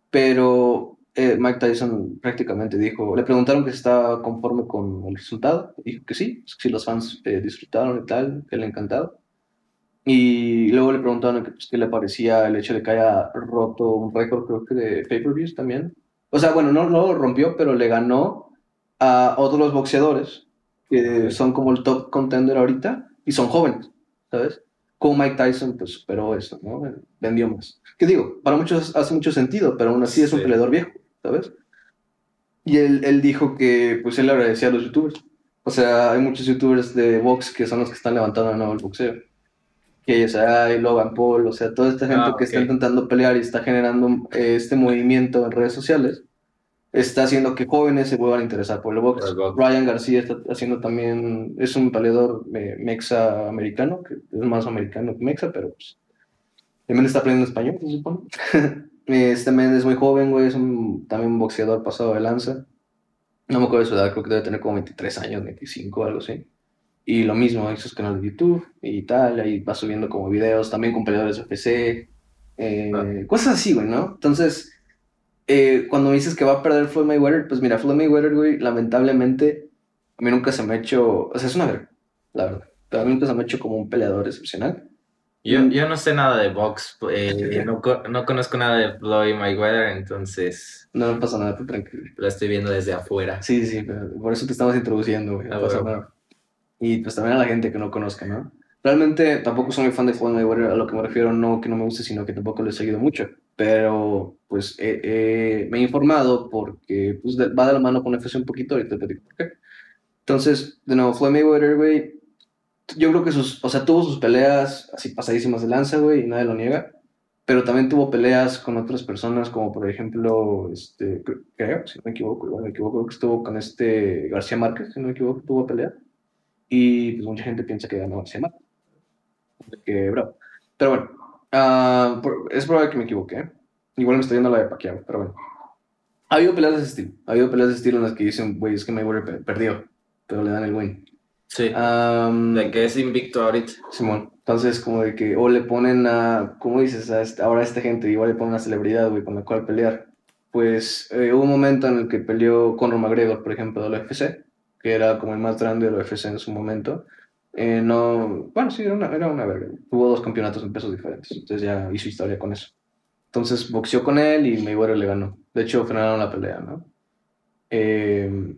Speaker 1: Pero eh, Mike Tyson prácticamente dijo, le preguntaron que si estaba conforme con el resultado, dijo que sí, que si los fans eh, disfrutaron y tal, que le encantado. Y luego le preguntaron pues, qué le parecía el hecho de que haya roto un récord, creo que de pay-per-views también. O sea, bueno, no, no lo rompió, pero le ganó a otros boxeadores que son como el top contender ahorita y son jóvenes, ¿sabes? Como Mike Tyson, pues superó eso, ¿no? Vendió más. ¿Qué digo? Para muchos hace mucho sentido, pero aún así es un
Speaker 2: Sí.
Speaker 1: peleador viejo, ¿sabes? Y él, él dijo que, pues él agradecía a los youtubers. O sea, hay muchos youtubers de box que son los que están levantando de nuevo el boxeo. Que ya hay Logan Paul, o sea, toda esta gente
Speaker 2: Ah,
Speaker 1: que está intentando pelear y está generando eh, este movimiento en redes sociales, está haciendo que jóvenes se vuelvan a interesar por el box.
Speaker 2: Por el box.
Speaker 1: Ryan García está haciendo también, es un peleador eh, mexa americano, que es más americano que mexa, pero pues también está aprendiendo español, se supone. este men es muy joven, güey, es un, también un boxeador pasado de lanza. No me acuerdo de su edad, creo que debe tener como 23 años, 25, algo así. Y lo mismo, hay sus canales de YouTube y tal, ahí va subiendo como videos, también con peleadores de UFC, eh,
Speaker 2: Ah.
Speaker 1: cosas así, güey, ¿no? Entonces, eh, cuando me dices que va a perder Floyd Mayweather, pues mira, Floyd Mayweather, güey, lamentablemente, a mí nunca se me ha hecho, o sea, es una verga, la verdad, pero a mí nunca se me ha hecho como un peleador excepcional.
Speaker 2: Yo,
Speaker 1: Mm.
Speaker 2: yo no sé nada de box, eh, no, no conozco nada de Floyd Mayweather, entonces
Speaker 1: No me pasa nada, tranquilo.
Speaker 2: lo estoy viendo desde afuera.
Speaker 1: Sí, sí, por eso te estamos introduciendo, güey, no
Speaker 2: Ah,
Speaker 1: pasa
Speaker 2: bueno.
Speaker 1: nada. Y pues también a la gente que no conozca, ¿no? Realmente tampoco soy muy fan de Floyd Mayweather, a lo que me refiero no que no me guste, sino que tampoco lo he seguido mucho. Pero pues eh, eh, me he informado porque pues, va de la mano con FC un poquito, ahorita te digo por qué. Entonces, de nuevo, Floyd Mayweather, güey, yo creo que sus, o sea, tuvo sus peleas así pasadísimas de lanza, güey, y nadie lo niega. Pero también tuvo peleas con otras personas, como por ejemplo, este, creo, si no me equivoco, igual me equivoco, creo que estuvo con este García Márquez, si no me equivoco, tuvo pelea. Y pues mucha gente piensa que ganó García Márquez. Que bravo. Pero bueno, uh, es probable que me equivoque. Igual me estoy yendo a la de Pacquiao, pero bueno. Ha habido peleas de ese estilo. Ha habido peleas de estilo en las que dicen, güey, es que Mayweather perdió, pero le dan el win.
Speaker 2: Sí. Um, de que es invicto ahorita.
Speaker 1: Simón. Entonces, como de que, o le ponen a, ¿cómo dices? A este, ahora a esta gente, igual le ponen una celebridad, güey, con la cual pelear. Pues eh, hubo un momento en el que peleó Conor McGregor, por ejemplo, de la UFC, que era como el más grande de la UFC en su momento. Eh, no, bueno, sí, era una, era una verga. Tuvo dos campeonatos en pesos diferentes, entonces ya hizo historia con eso. Entonces boxeó con él y Mayweather le ganó. De hecho, frenaron la pelea, ¿no? Eh,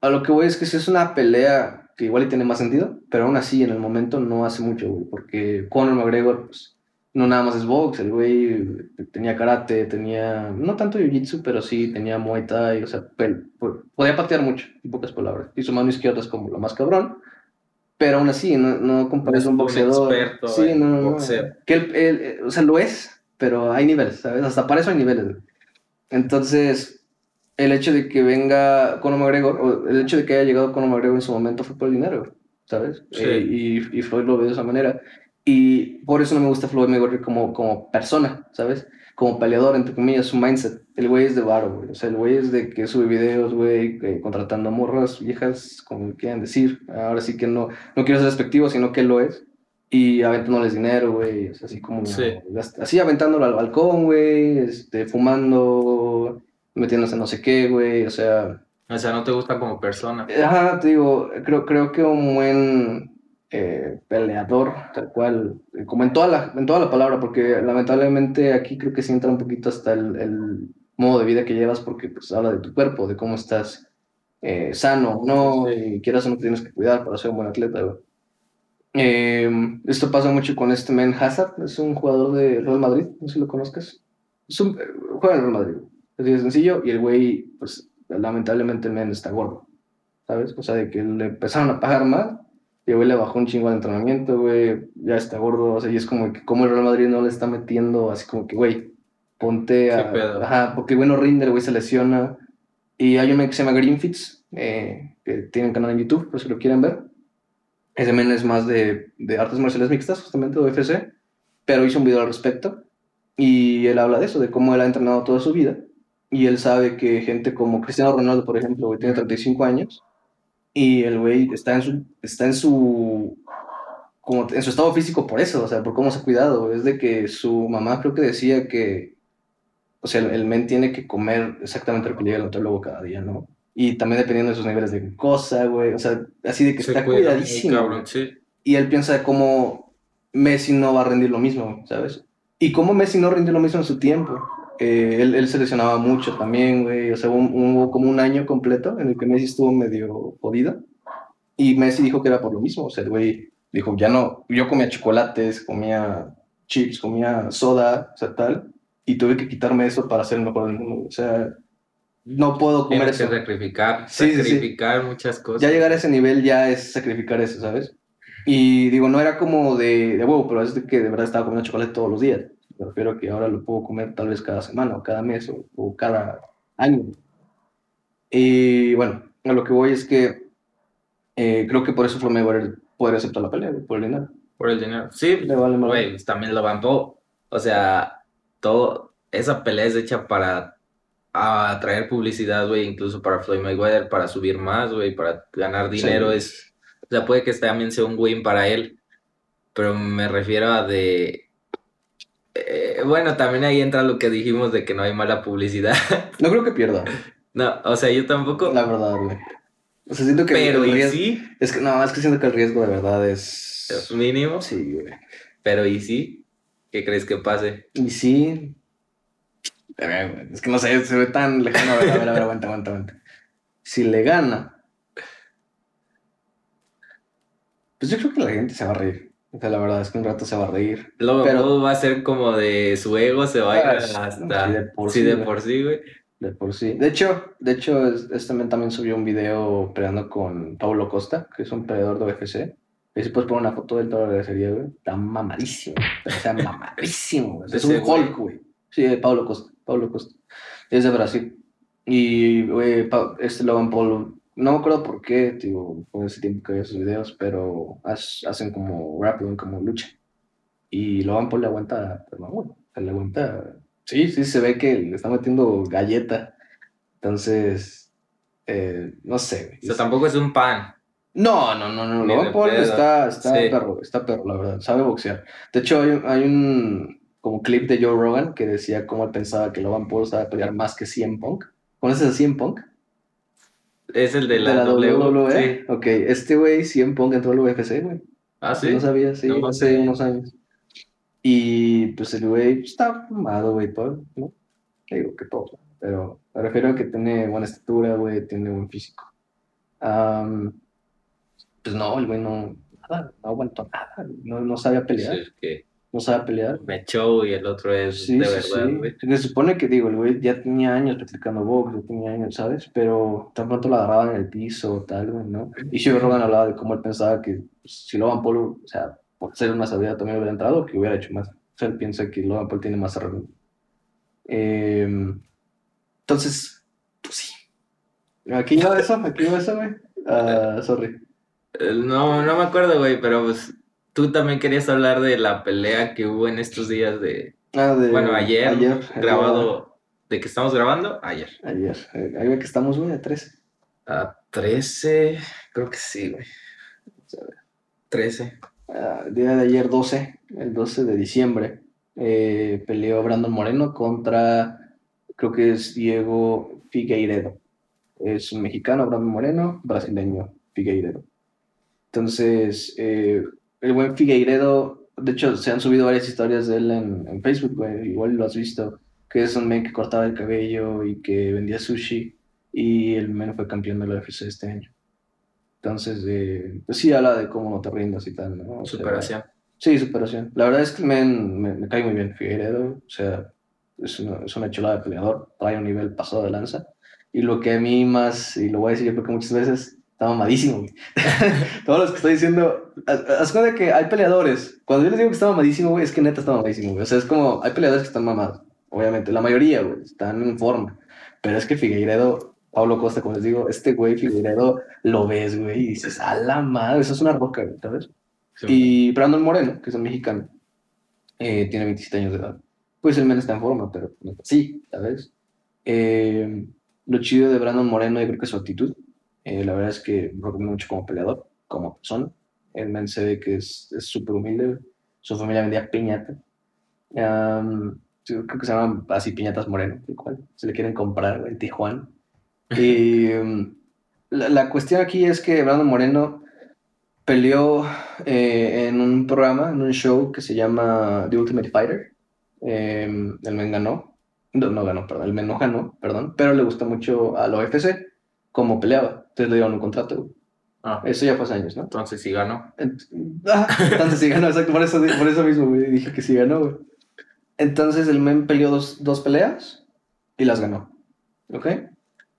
Speaker 1: a lo que voy es que si es una pelea que igual y tiene más sentido, pero aún así en el momento no hace mucho, güey, porque Conor McGregor, pues, no nada más es box, el güey tenía karate, tenía, no tanto jiu-jitsu, pero sí tenía muay thai, o sea, podía patear mucho, en pocas palabras, y su mano izquierda es como lo más cabrón, pero aún así, no, no compares un boxeador.
Speaker 2: experto sí, no, no,
Speaker 1: Que él, o sea, lo es, pero hay niveles, ¿sabes? Hasta para eso hay niveles. Entonces, el hecho de que venga Conor McGregor, o el hecho de que haya llegado Conor McGregor en su momento fue por el dinero, ¿sabes? Eh, y, y, Floyd lo ve de esa manera. Y por eso no me gusta Floyd Mayweather como, como persona, ¿sabes? Como peleador, entre comillas, su mindset. El güey es de varo, güey. O sea, el güey es de que sube videos, güey, contratando morras viejas, como quieran decir. Ahora sí que no, no quiero ser despectivo, sino que lo es. Y aventándoles dinero, güey. así como. Así aventándolo al balcón, güey. Este, fumando metiéndose no sé qué, güey, o sea...
Speaker 2: O sea, no te gusta como persona.
Speaker 1: Ajá, te digo, creo, creo que un buen eh, peleador, tal cual, como en toda, la, en toda la palabra, porque lamentablemente aquí creo que se entra un poquito hasta el, modo de vida que llevas, porque pues habla de tu cuerpo, de cómo estás eh, sano, ¿no? Y quieras o no tienes que cuidar para ser un buen atleta, güey. Eh, esto pasa mucho con este Men Hazard, es un jugador de Real Madrid, no sé si lo conozcas. Es un, juega en Real Madrid. Así de sencillo. Y el güey, pues lamentablemente el men está gordo. ¿Sabes? O sea, de que le empezaron a pagar más. Y el güey le bajó un chingo al entrenamiento, güey. Ya está gordo. O sea, y es como que como el Real Madrid no le está metiendo así como que, güey, ponte a. Ajá, porque güey no rinde, güey se lesiona. Y hay un men que se llama Greenfits, eh, que tiene un canal en YouTube, por si lo quieren ver. Ese men es más de, de artes marciales mixtas, justamente, de UFC. Pero hizo un video al respecto. Y él habla de eso, de cómo él ha entrenado toda su vida y él sabe que gente como Cristiano Ronaldo, por ejemplo, güey, tiene 35 años y el güey está en su, está en su, como en su estado físico por eso, o sea, por cómo se ha cuidado. Es de que su mamá creo que decía que, o sea, el, men tiene que comer exactamente lo que llega al nutrólogo cada día, ¿no? Y también dependiendo de sus niveles de glucosa, güey, o sea, así de que está cuidadísimo. Y él piensa de cómo Messi no va a rendir lo mismo, ¿sabes? Y cómo Messi no rindió lo mismo en su tiempo. Eh, él, él, se lesionaba mucho también, güey. O sea, hubo, como un año completo en el que Messi estuvo medio jodido. Y Messi dijo que era por lo mismo. O sea, el güey dijo, ya no, yo comía chocolates, comía chips, comía soda, o sea, tal. Y tuve que quitarme eso para ser el mejor del mundo. O sea, no puedo comer
Speaker 2: Tienes eso. que sacrificar, sacrificar muchas cosas.
Speaker 1: Ya llegar a ese nivel ya es sacrificar eso, ¿sabes? Y digo, no era como de, de huevo, pero es de que de verdad estaba comiendo chocolate todos los días. Me refiero a que ahora lo puedo comer tal vez cada semana o cada mes o, cada año. Y bueno, a lo que voy es que eh, creo que por eso mejor poder aceptar la pelea, por el dinero.
Speaker 2: Por el dinero. Sí, güey, pues, también lo levantó. O sea, todo, esa pelea es hecha para atraer publicidad, güey, incluso para Floyd Mayweather, para subir más, güey, para ganar dinero. Es, o sea, puede que también sea un win para él, pero me refiero a de eh, bueno, también ahí entra lo que dijimos de que no hay mala publicidad.
Speaker 1: No creo que pierda.
Speaker 2: No, o sea, yo tampoco.
Speaker 1: La verdad, güey. O sea, siento que.
Speaker 2: Pero ¿y sí?
Speaker 1: Es que no, es que siento que el riesgo de verdad es.
Speaker 2: ¿Es mínimo?
Speaker 1: Sí, güey.
Speaker 2: Pero ¿y sí? ¿Qué crees que pase?
Speaker 1: Y sí. Es que no sé, se ve tan lejano. A ver, a ver, a ver, aguanta, aguanta, aguanta. Si le gana. Pues yo creo que la gente se va a reír. La verdad es que un rato se va a reír.
Speaker 2: Luego
Speaker 1: Pero-
Speaker 2: va a ser como de su ego, se va a ir
Speaker 1: Ah,
Speaker 2: hasta...
Speaker 1: sí, de por
Speaker 2: sí,
Speaker 1: sí,
Speaker 2: de
Speaker 1: güey.
Speaker 2: por sí, güey.
Speaker 1: De por sí. De hecho, de hecho, es- este men también subió un video peleando con Paulo Costa, que es un peleador de UFC. Y si puedes poner una foto del todo agradecería, güey. Está mamadísimo. Sea, mamadísimo. güey. Es un. Hulk, güey. Sí, de Paulo Costa. Paulo Costa. Es de Brasil. Y, güey, este Logan Paul, no me acuerdo por qué, tío, fue ese tiempo que veía sus videos, pero hacen como grappling, como lucha. Y Logan Paul le aguanta, pero no, güey. O sea, le aguanta. Sí, sí, se ve que le está metiendo galleta. Entonces, eh, no sé.
Speaker 2: O sea, tampoco es un pan.
Speaker 1: No, no, no, no. Logan Paul
Speaker 2: pedo.
Speaker 1: está, está
Speaker 2: Sí.
Speaker 1: perro, está perro, la verdad. Sabe boxear. De hecho, hay, un- hay un como clip de Joe Rogan que decía cómo él pensaba que Logan Paul sabe pelear más que CM Punk. ¿Conoces a CM Punk?
Speaker 2: Es el de la, WWE. Sí.
Speaker 1: Ok, este güey, CM Punk entró al UFC, güey.
Speaker 2: Ah, sí.
Speaker 1: No sabía, sí,
Speaker 2: No
Speaker 1: hace unos años. Y pues el güey está fumado, güey, todo, ¿no? Que Digo que todo, pero me refiero a que tiene buena estatura, güey, tiene buen físico. Am, pues no, el güey no, nada, no aguantó nada, no, no sabía pelear,
Speaker 2: Sí, que
Speaker 1: no sabía pelear.
Speaker 2: me echó y el otro es
Speaker 1: Sí,
Speaker 2: de
Speaker 1: sí,
Speaker 2: verdad,
Speaker 1: sí. Se supone que, digo, el güey ya tenía años practicando box, ya tenía años, ¿sabes? Pero tan pronto lo agarraban en el piso o tal, güey, ¿no? Y Joe Rogan hablaba de cómo él pensaba que pues, si Logan Paul, o sea, por ser una sabida también hubiera entrado, que hubiera hecho más. O sea, él piensa que Logan Paul tiene más herramientas. Em, entonces, pues sí. Aquí iba eso, aquí iba eso, güey. Ah, sorry.
Speaker 2: Eh, No, no me acuerdo, güey, pero pues tú también querías hablar de la pelea que hubo en estos días de...
Speaker 1: Ah, de-
Speaker 2: Bueno, ayer,
Speaker 1: ayer,
Speaker 2: grabado... ¿De que estamos grabando? Ayer.
Speaker 1: Ayer. Eh, Ahí ve que estamos, güey, a 13.
Speaker 2: A 13, creo que sí, güey. 13.
Speaker 1: Ah, el día de ayer 12, el 12 de diciembre, eh, peleó Brandon Moreno contra, creo que es Diego Figueiredo. Es un mexicano, Brandon Moreno, brasileño, Figueiredo. Entonces, eh, el buen Figueiredo, de hecho, se han subido varias historias de él en, en Facebook, güey, igual lo has visto, que es un men que cortaba el cabello y que vendía sushi, y el men fue campeón de la UFC este año. Entonces, eh, pues sí habla de cómo no te rindas y tal, ¿no? O sea,
Speaker 2: Superación.
Speaker 1: Sí, superación. La verdad es que me, me, me cae muy bien Figueiredo. O sea, es una, es una chulada de peleador. Trae un nivel pasado de lanza. Y lo que a mí más, y lo voy a decir yo creo que muchas veces, está mamadísimo. güey. Todos los que estoy diciendo, haz cuenta que hay peleadores. Cuando yo les digo que está mamadísimo, güey, es que neta está mamadísimo. güey. O sea, es como, hay peleadores que están mamados. Obviamente, la mayoría, güey, están en forma. Pero es que Figueiredo, Pablo Costa, como les digo, este güey Figueiredo lo ves, güey, y dices, a la madre, eso es una roca, güey, ¿sabes?
Speaker 2: Sí.
Speaker 1: Y Brandon Moreno, que es un mexicano, eh, tiene 27 años de edad. Pues el men está en forma, pero así, ¿sabes? Eh, lo chido de Brandon Moreno, yo creo que es su actitud. Eh, la verdad es que lo recomiendo mucho como peleador, como persona. El men se ve que es súper humilde. Su familia vendía piñata. Creo que se llaman así piñatas Moreno, cual. Se le quieren comprar en Tijuana. Y um, la, la cuestión aquí es que Brandon Moreno peleó eh, en un programa, en un show que se llama The Ultimate Fighter. Eh, el men ganó. No, no ganó, perdón. El men no ganó, perdón. Pero le gustó mucho a la UFC cómo peleaba. Entonces le dieron un contrato. güey.
Speaker 2: Ah,
Speaker 1: Eso ya fue hace años, ¿no?
Speaker 2: entonces sí ganó.
Speaker 1: Ah, Entonces sí ganó, exacto. Por eso, por eso mismo güey, dije que sí ganó, güey. Entonces el men peleó dos, dos peleas y las ganó. ¿Ok?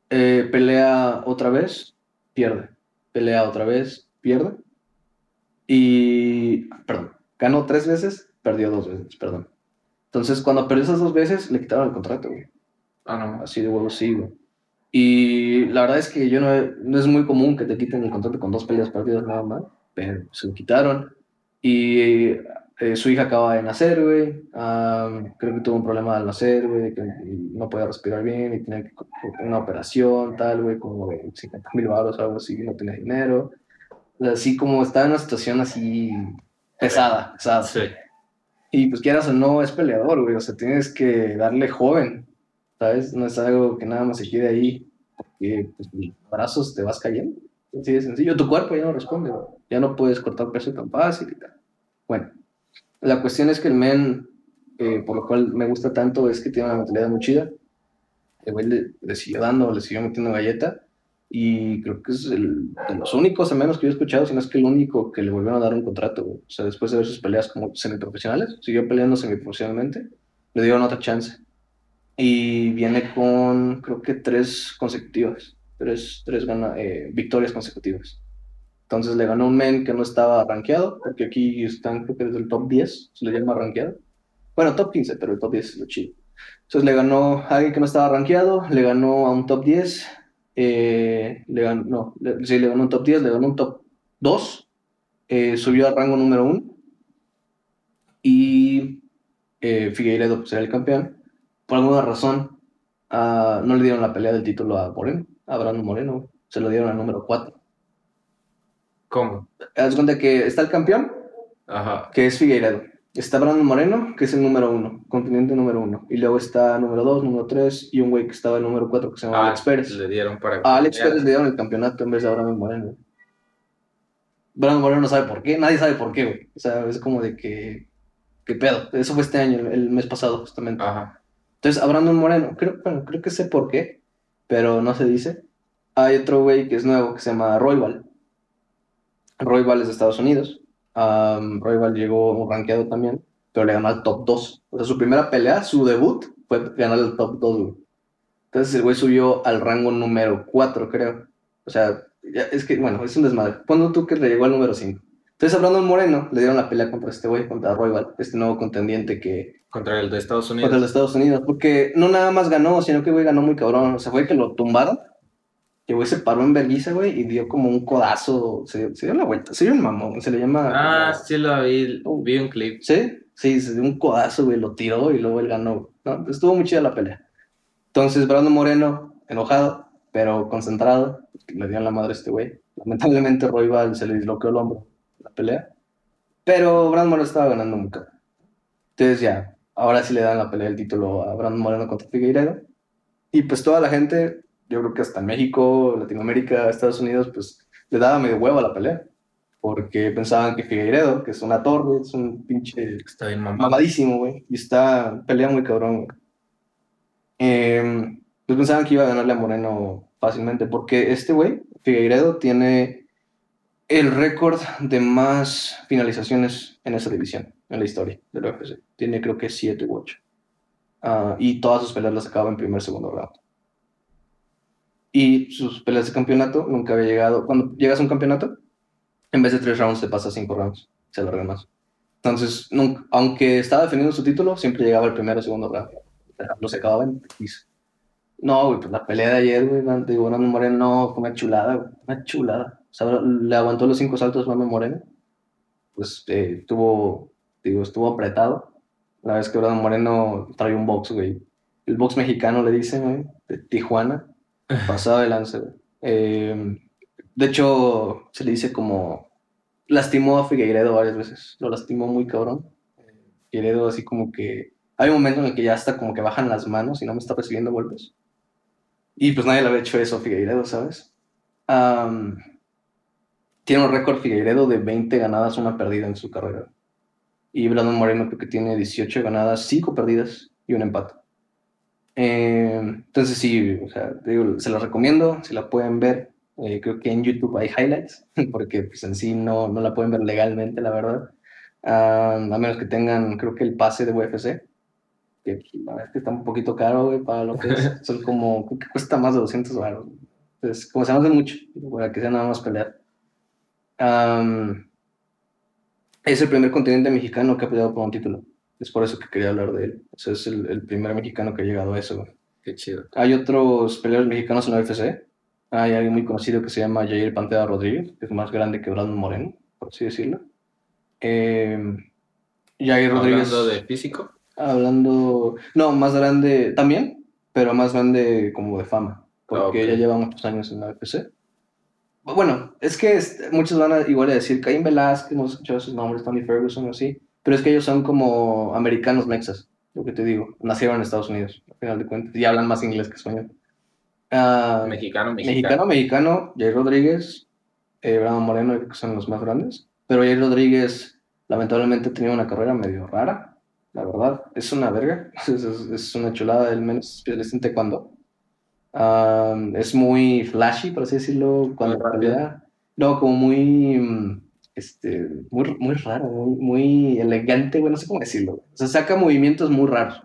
Speaker 1: Eh, pelea otra vez, pierde. Pelea otra vez, pierde. Y. Perdón. Ganó tres veces, perdió dos veces, perdón. Entonces cuando perdió esas dos veces, le quitaron el contrato, güey.
Speaker 2: Ah, no.
Speaker 1: Así de huevo, sí, güey. Y la verdad es que yo no, no es muy común que te quiten el contrato con dos peleas perdidas nada más, pero se lo quitaron. Y eh, su hija acaba de nacer, güey. Creo que tuvo un problema al nacer, güey, que no podía respirar bien y tenía que una operación, tal, güey, como de 50 mil baros o algo así, no tenía dinero. O sea, así como está en una situación así pesada, pesada.
Speaker 2: Sí.
Speaker 1: Y pues quieras o no, es peleador, güey. O sea, tienes que darle joven, ¿sabes? No es algo que nada más se quede ahí, porque pues, brazos te vas cayendo. Así de sencillo. Tu cuerpo ya no responde. Ya no puedes cortar peso tan fácil y tal. Bueno, la cuestión es que el men, eh, por lo cual me gusta tanto, es que tiene una mentalidad muy chida. El güey le, le siguió dando, le siguió metiendo galleta. Y creo que es el, de los únicos, al menos que yo he escuchado, si no es que el único que le volvieron a dar un contrato. O sea, después de ver sus peleas como semiprofesionales, siguió peleando semiprofesionalmente, le dieron otra chance. Y viene con, creo que tres consecutivas, tres, tres gana, eh, victorias consecutivas. Entonces le ganó un men que no estaba rankeado, porque aquí están, creo que desde el top 10, se le llama rankeado. Bueno, top 15, pero el top 10 es lo chido. Entonces le ganó a alguien que no estaba rankeado, le ganó a un top 10, eh, le ganó, no, le, le ganó un top 10, le ganó un top 2, eh, subió al rango número 1 y eh, Figueiredo pues, era el campeón. Por alguna razón ah, no le dieron la pelea del título a Moreno, a Brandon Moreno, se lo dieron al número 4.
Speaker 2: ¿Cómo?
Speaker 1: Haz cuenta que está el campeón,
Speaker 2: Ajá.
Speaker 1: que es Figueiredo. Está Brandon Moreno, que es el número uno, continente número uno. Y luego está número dos, número tres, y un güey que estaba el número cuatro, que se llama
Speaker 2: Ah,
Speaker 1: Alex Pérez.
Speaker 2: Le dieron para.
Speaker 1: A Alex. Pérez le dieron el campeonato en vez de a Brandon Moreno. Brandon Moreno no sabe por qué, nadie sabe por qué, güey. O sea, es como de que. ¿Qué pedo? Eso fue este año, el, el mes pasado, justamente.
Speaker 2: Ajá.
Speaker 1: Entonces, a Brandon Moreno, creo, bueno, creo que sé por qué, pero no se dice. Hay otro güey que es nuevo que se llama Roybal. Roybal es de Estados Unidos. Um, llegó rankeado también, pero le ganó al top 2. O sea, su primera pelea, su debut, fue ganar el top 2, güey. Entonces el güey subió al rango número 4, creo. O sea, es que, bueno, es un desmadre. Cuando tú que le llegó al número 5. Entonces a Brandon Moreno le dieron la pelea contra este güey, contra Roybal, este nuevo contendiente que,
Speaker 2: Contra el de Estados Unidos.
Speaker 1: contra los Estados Unidos, porque no nada más ganó, sino que güey ganó muy cabrón. O sea, fue que lo tumbaron. Y güey se paró en vergüenza, güey, y dio como un codazo. Se, se dio la vuelta. Se dio un mamón. Se le llama.
Speaker 2: Ah, sí lo vi. Vi un clip.
Speaker 1: ¿Sí? Sí, se dio un codazo, güey, lo tiró y luego él ganó. ¿no? Estuvo muy chida la pelea. Entonces, Brandon Moreno, enojado, pero concentrado, le dio en la madre a este güey. Lamentablemente, Roybal se le disloqueó el hombro pelea. Pero Brandon Moreno estaba ganando muy cabrón. Entonces, ya, ahora sí le dan la pelea del título a Brandon Moreno contra Figueiredo. Y pues toda la gente, yo creo que hasta México, Latinoamérica, Estados Unidos, pues le daba medio huevo a la pelea. Porque pensaban que Figueiredo, que es una torre, es un pinche
Speaker 2: Está bien mamado.
Speaker 1: mamadísimo, güey. Y está, pelea muy cabrón, güey. Eh, pues pensaban que iba a ganarle a Moreno fácilmente, porque este güey, Figueiredo, tiene el récord de más finalizaciones en esa división, en la historia del UFC. Tiene creo que 7 u 8. y todas sus peleas las acaba en primer segundo round. Y sus peleas de campeonato nunca había llegado. Cuando llegas a un campeonato, en vez de 3 rounds, te pasa 5 rounds. Se alarga más. Entonces, nunca- aunque estaba defendiendo su título, siempre llegaba el primero o segundo round. O sea, Lo sacaba en. No, güey, pues la pelea de ayer, güey, de Brandon Moreno, no, fue una chulada, güey, una chulada. O sea, le aguantó los cinco saltos Brandon Moreno. Pues eh, estuvo, digo, estuvo apretado. La vez que Brandon Moreno trae un box, güey. El box mexicano le dicen, güey, de Tijuana. Pasado de lance, güey. Eh, de hecho, se le dice como lastimó a Figueiredo varias veces. Lo lastimó muy cabrón. Figueiredo así como que... Hay un momento en el que ya hasta como que bajan las manos y no me está recibiendo golpes. Y pues nadie le había hecho eso a Figueiredo, ¿sabes? Am, tiene un récord Figueiredo de 20 ganadas, una perdida en su carrera. Y Brandon Moreno creo que tiene 18 ganadas, 5 perdidas y un empate. Eh, entonces sí, o sea, digo, se las recomiendo, si la pueden ver. Eh, creo que en YouTube hay highlights, porque pues en sí no, no la pueden ver legalmente, la verdad. Ah, a menos que tengan, creo que el pase de UFC, que la verdad es que está un poquito caro, güey, para lo que es. Son como, creo que cuesta más de 200 baros. Entonces, como se hace mucho, para que sea nada más pelear. Es el primer continente mexicano que ha peleado por un título. Es por eso que quería hablar de él. O sea, es el, el primer mexicano que ha llegado a eso, güey.
Speaker 2: Qué chido.
Speaker 1: Hay otros peleadores mexicanos en la UFC. Hay alguien muy conocido que se llama Jair Pantera Rodríguez, que es más grande que Brandon Moreno, por así decirlo. Eh, Jair Rodríguez.
Speaker 2: Hablando de físico.
Speaker 1: Hablando. No, más grande también, pero más grande como de fama, porque
Speaker 2: ok.
Speaker 1: ya lleva muchos años en la UFC. Bueno, es que muchos van a igual a decir Caín Velázquez, no escuchado sus nombres, Tony Ferguson o así, pero es que ellos son como americanos mexas, lo que te digo, nacieron en Estados Unidos, al final de cuentas, y hablan más inglés que español. Ah,
Speaker 2: Mexicano,
Speaker 1: mexicano,
Speaker 2: mexicano.
Speaker 1: mexicano, Jair Rodríguez, eh, Brandon Moreno, que son los más grandes. Pero Jair Rodríguez, lamentablemente, tenía una carrera medio rara, la verdad. Es una verga, es, es- es una chulada, el menos especialista en taekwondo. Um, es muy flashy, por así decirlo, cuando pelea. No, como muy, mm, este, muy, muy raro, muy, muy elegante, güey, no sé cómo decirlo. güey. O sea, saca movimientos muy raros,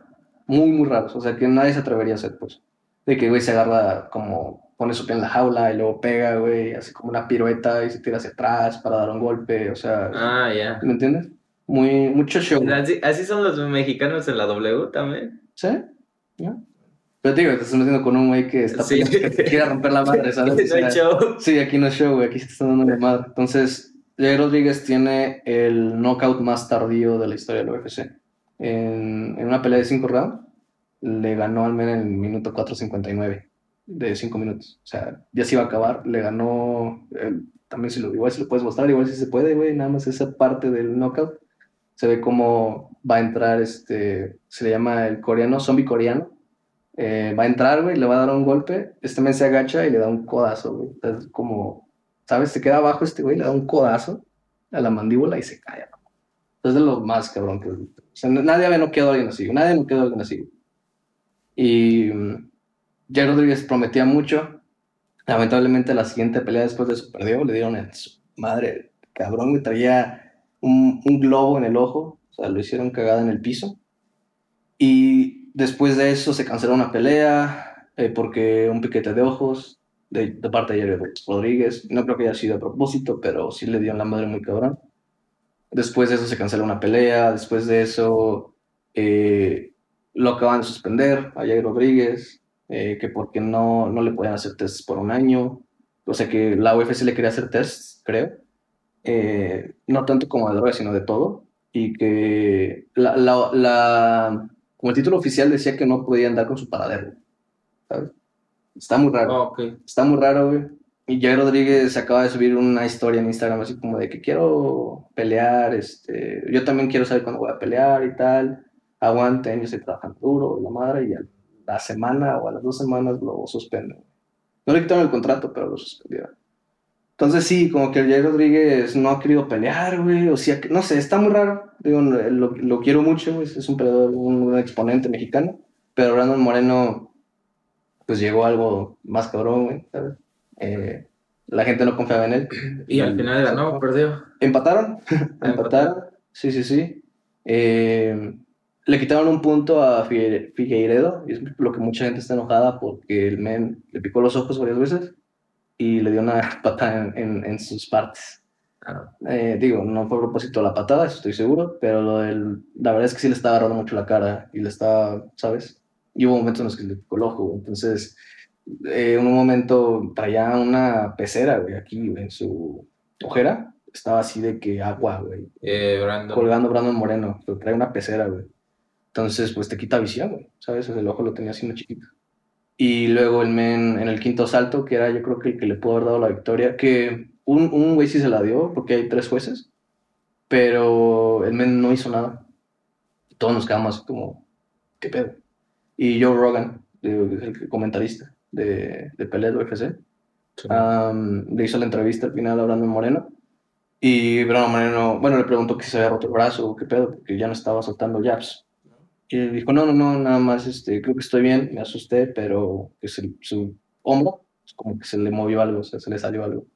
Speaker 1: muy, muy raros. O sea, que nadie se atrevería a hacer, pues. De que, güey, se agarra como, pone su pie en la jaula y luego pega, güey, hace como una pirueta y se tira hacia atrás para dar un golpe. O sea,
Speaker 2: Ah, ya.
Speaker 1: ¿me entiendes? Muy, mucho show.
Speaker 2: Así, así son los mexicanos en la W también.
Speaker 1: ¿Sí? ¿No? Pero te digo, te estás metiendo con un güey que está
Speaker 2: Sí.
Speaker 1: que te quiere romper la madre, ¿sabes? O
Speaker 2: No
Speaker 1: sea,
Speaker 2: show.
Speaker 1: Sí, aquí no es show, güey, aquí se está dando la madre. Entonces, Jay Rodríguez tiene el knockout más tardío de la historia del UFC. En, en una pelea de 5 rounds, le ganó al menos en el minuto 4.59 de 5 minutos. O sea, ya se iba a acabar, le ganó. eh, también si lo, igual si lo puedes mostrar, igual si se puede, güey, nada más esa parte del knockout. Se ve cómo va a entrar este, se le llama el coreano, zombie coreano. Eh, va a entrar, güey, le va a dar un golpe. Este men se agacha y le da un codazo, güey. Entonces, como, ¿sabes? Se queda abajo este güey, le da un codazo a la mandíbula y se cae. ¿no? Es de lo más cabrón que. O sea, nadie noqueado a alguien así, nadie noqueado a alguien así. Y mm, Jay Rodríguez prometía mucho. Lamentablemente, la siguiente pelea después de eso perdió. Le dieron en su madre, cabrón, güey. Traía un, un globo en el ojo. O sea, lo hicieron cagada en el piso. Y después de eso se canceló una pelea eh, porque un piquete de ojos de, parte de Jerry Rodríguez. No creo que haya sido a propósito, pero sí le dio la madre muy cabrón. Después de eso se canceló una pelea. Después de eso eh, lo acaban de suspender a Rodríguez, eh, que porque no, no le podían hacer tests por un año. O sea que la UFC le quería hacer tests, creo. Eh, no tanto como de drogas, sino de todo. Y que la, la- como el título oficial decía que no podía andar con su paradero. ¿sabes? Está muy raro.
Speaker 2: Oh, ok.
Speaker 1: Está muy raro, güey. Y Jay Rodríguez acaba de subir una historia en Instagram así como de que quiero pelear, este, yo también quiero saber cuándo voy a pelear y tal. Aguanten, yo estoy trabajando duro, la madre, y a la semana o a las dos semanas lo suspenden. No le quitaron el contrato, pero lo suspendieron. Entonces sí, como que el Jay Rodríguez no ha querido pelear, güey, o sea, no sé, está muy raro. Digo, lo, lo quiero mucho, güey, es un peleador, un, un exponente mexicano, pero Brandon Moreno, pues llegó a algo más cabrón, güey, ¿sabes? Eh, la gente no confiaba en él.
Speaker 2: Y al final ganó, perdió.
Speaker 1: Empataron, empataron, sí, sí, sí. Eh, le quitaron un punto a Figue- Figueiredo, y es lo que mucha gente está enojada porque el men le picó los ojos varias veces y le dio una patada en, en- en sus partes.
Speaker 2: Ah,
Speaker 1: Eh, digo, no fue a propósito la patada, eso estoy seguro, pero lo del, la verdad es que sí le estaba agarrando mucho la cara y le estaba, ¿sabes? Y hubo momentos en los que le picó el ojo, güey. entonces eh, en un momento traía una pecera, güey, aquí güey, en su ojera, estaba así de que agua, güey,
Speaker 2: eh, Brandon.
Speaker 1: colgando Brandon Moreno, pero trae una pecera, güey. Entonces, pues te quita visión, güey, ¿sabes? O sea, el ojo lo tenía así muy chiquito. Y luego el men en el quinto salto, que era yo creo que el que le pudo haber dado la victoria, que un, un güey sí se la dio, porque hay tres jueces, pero el men no hizo nada. Y todos nos quedamos así como, ¿qué pedo? Y Joe Rogan, el comentarista de, de de UFC,
Speaker 2: Sí.
Speaker 1: Am, le hizo la entrevista al final a Brandon Moreno. Y Brandon Moreno, bueno, le preguntó que se había roto el brazo o qué pedo, porque ya no estaba soltando jabs. Él dijo, no, no, no, nada más, este, creo que estoy bien, me asusté, pero que se- su hombro, pues, como que se le movió algo, o sea, se le salió algo.